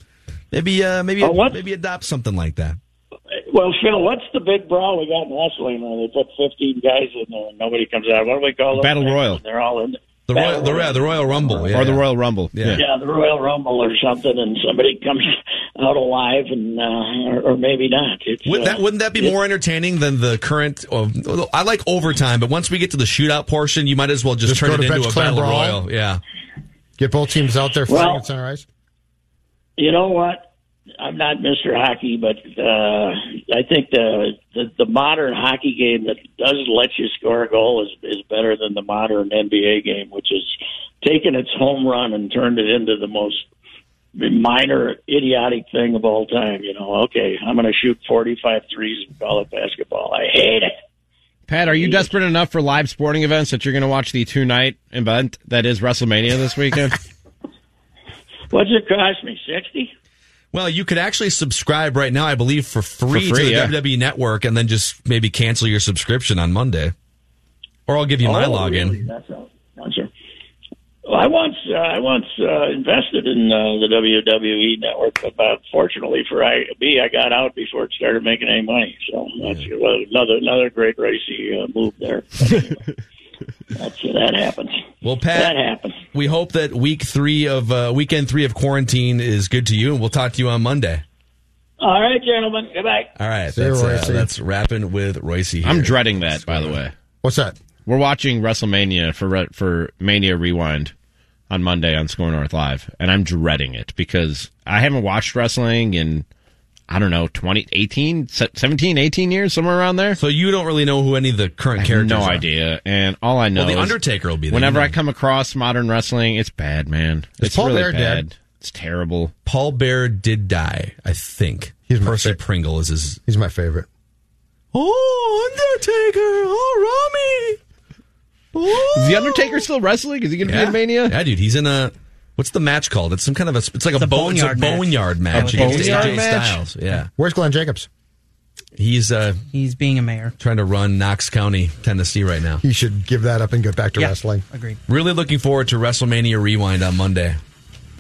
maybe uh, maybe Oh, maybe adopt something like that. Well, Phil, what's the big brawl we got in wrestling where they put fifteen guys in there and nobody comes out? What do we call it? Battle Royal. They're all in. The Royal, the, Royal- the Royal Rumble, yeah, or the. Royal Rumble. Yeah. Yeah, the Royal Rumble or something, and somebody comes out alive, and uh, or, or maybe not. It's, Would uh, that wouldn't that be more entertaining than the current? I like overtime, but once we get to the shootout portion, you might as well just, Just turn it to into bench a battle royal. Yeah, Get both teams out there fighting Well- at center ice. You know what? I'm not Mr. Hockey, but uh, I think the, the the modern hockey game that does let you score a goal is is better than the modern NBA game, which is taken its home run and turned it into the most minor idiotic thing of all time. You know, okay, I'm going to shoot 45 threes and call it basketball. I hate it. Pat, are you desperate enough for live sporting events that you're going to watch the two night event that is WrestleMania this weekend? What's it cost me? Sixty? Well, you could actually subscribe right now, I believe, for free, For free, to the yeah. WWE Network, and then just maybe cancel your subscription on Monday, or I'll give you my Oh, login. really? That's a, that's well, I once uh, I once uh, invested in uh, the WWE network, but uh, fortunately for I, me, I got out before it started making any money. So that's well, another another great racy uh, move there. that's that happens. Well, Pat, That happens. we hope that week three of uh, weekend three of quarantine is good to you, and we'll talk to you on Monday. All right, gentlemen. Goodbye. All right, See you, that's, uh, that's rapping with Reusse. Here. I'm dreading that, by the way. What's that? We're watching WrestleMania for for Mania Rewind on Monday on Score North Live, and I'm dreading it because I haven't watched wrestling in I don't know 20, 18, 17, 18 years, somewhere around there. So you don't really know who any of the current characters. I have characters no are. idea, and all I know Well, the is Undertaker will be there. Whenever you I come across modern wrestling, it's bad, man. Is it's Paul really Bear bad. dead? It's terrible. Paul Bearer did die, I think. He's my Percy fa- Pringle is his. He's my favorite. Oh, Undertaker! Oh, Rami! Is the oh! Undertaker still wrestling? Is he going to be in Mania? Yeah, dude, he's in a. What's the match called? It's some kind of a. It's like a, a bone, it's a boneyard match. boneyard match A against boneyard AJ match? Styles. Yeah. Where's Glenn Jacobs? He's uh, he's being a mayor, trying to run Knox County, Tennessee, right now. He should give that up and get back to Yeah. wrestling. Agreed. Really looking forward to WrestleMania Rewind on Monday.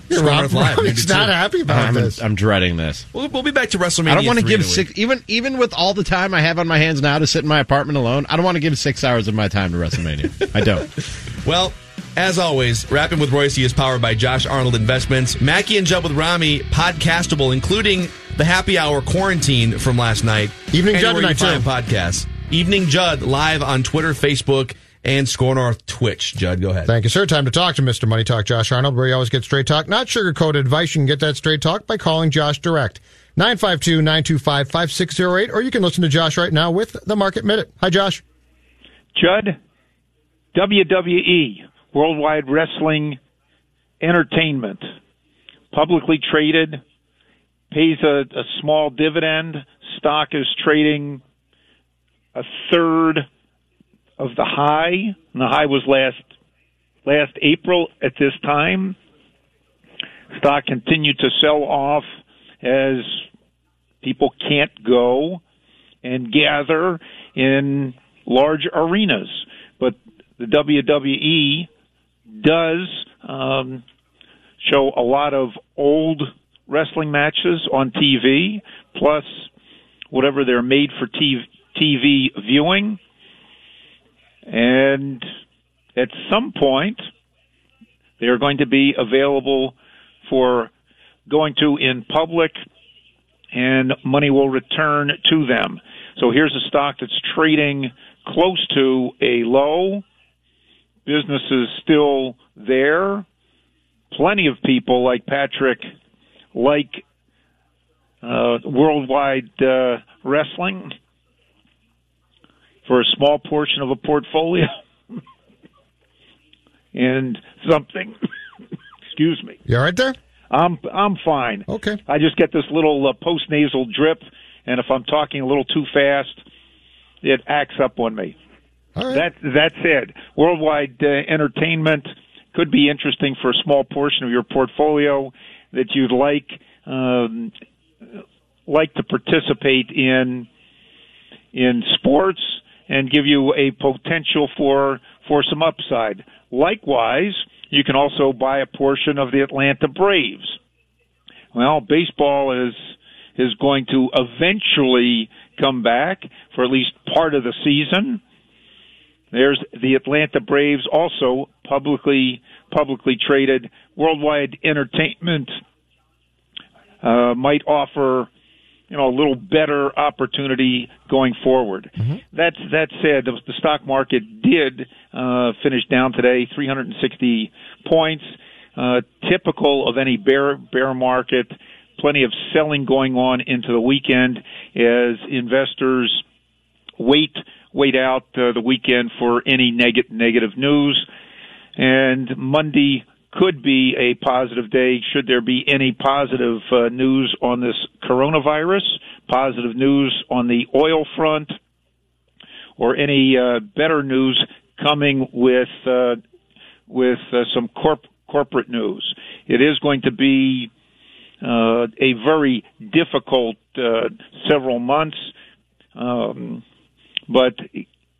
You're Rob- North Live, Rob maybe is too. not happy about I'm, this. I'm dreading this. We'll, we'll be back to WrestleMania. I don't want to give in a week. six, even even with all the time I have on my hands now to sit in my apartment alone. I don't want to give six hours of my time to WrestleMania. I don't. Well, as always, Rapping with Reusse is powered by Josh Arnold Investments. Mackey and Judd with Rami, podcastable, including the happy hour quarantine from last night. Evening Judd Anywhere you tonight, too. podcasts. Evening Judd live on Twitter, Facebook, and Score North Twitch. Judd, go ahead. Thank you, sir. Time to talk to Mr. Money Talk, Josh Arnold, where you always get straight talk, not sugar-coated advice. You can get that straight talk by calling Josh direct. 952-925-5608, or you can listen to Josh right now with the Market Minute. Hi, Josh. Judd, WWE, Worldwide Wrestling Entertainment, publicly traded, pays a, a small dividend. Stock is trading a third of the high, and the high was last last April at this time. Stock continued to sell off as people can't go and gather in large arenas. But the WWE does um, show a lot of old wrestling matches on TV, plus whatever they're made for TV, viewing. And at some point, they're going to be available for going to in public and money will return to them. So here's a stock that's trading close to a low. Business is still there. Plenty of people like Patrick like uh, worldwide uh, wrestling for a small portion of a portfolio and something. Excuse me. You all right there? I'm I'm fine. Okay. I just get this little uh, post nasal drip, and if I'm talking a little too fast, it acts up on me. That that said, worldwide uh, entertainment could be interesting for a small portion of your portfolio that you'd like um, like to participate in in sports and give you a potential for for some upside. Likewise, you can also buy a portion of the Atlanta Braves. Well, baseball is is going to eventually come back for at least part of the season. There's the Atlanta Braves, also publicly publicly traded. Worldwide Entertainment uh, might offer, you know, a little better opportunity going forward. That's that said, the, the stock market did uh, finish down today, 360 points, uh, typical of any bear bear market. Plenty of selling going on into the weekend as investors wait wait out uh, the weekend for any neg- negative news. And Monday could be a positive day should there be any positive uh, news on this coronavirus, positive news on the oil front, or any uh, better news coming with uh, with uh, some corp- corporate news. It is going to be uh, a very difficult uh, several months. Um, but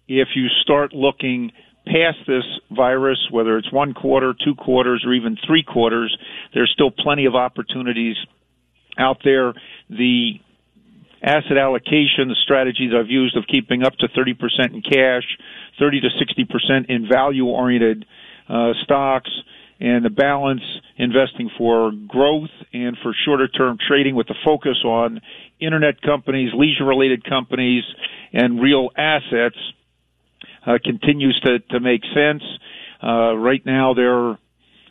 if you start looking past this virus, whether it's one quarter, two quarters, or even three quarters, there's still plenty of opportunities out there. The asset allocation, the strategies I've used of keeping up to 30% in cash, 30 to 60% in value oriented uh, stocks, and the balance investing for growth and for shorter term trading with the focus on internet companies, leisure related companies, and real assets uh, continues to, to make sense. Uh, right now, there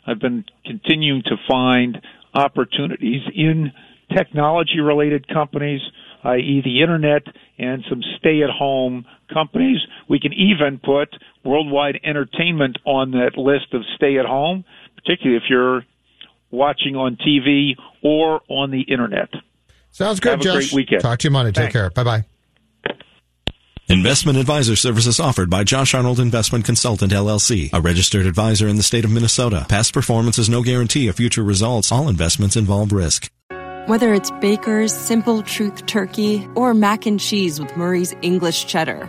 I've been continuing to find opportunities in technology related companies, i.e., the internet, and some stay at home companies. We can even put worldwide entertainment on that list of stay at home, particularly if you're watching on TV or on the internet. Sounds good, Have a Josh. great weekend. Talk to you Monday. Take care. Bye bye. Investment advisor services offered by Josh Arnold Investment Consultant LLC, a registered advisor in the state of Minnesota. Past performance is no guarantee of future results. All investments involve risk. Whether it's Baker's Simple Truth Turkey or mac and cheese with Murray's English Cheddar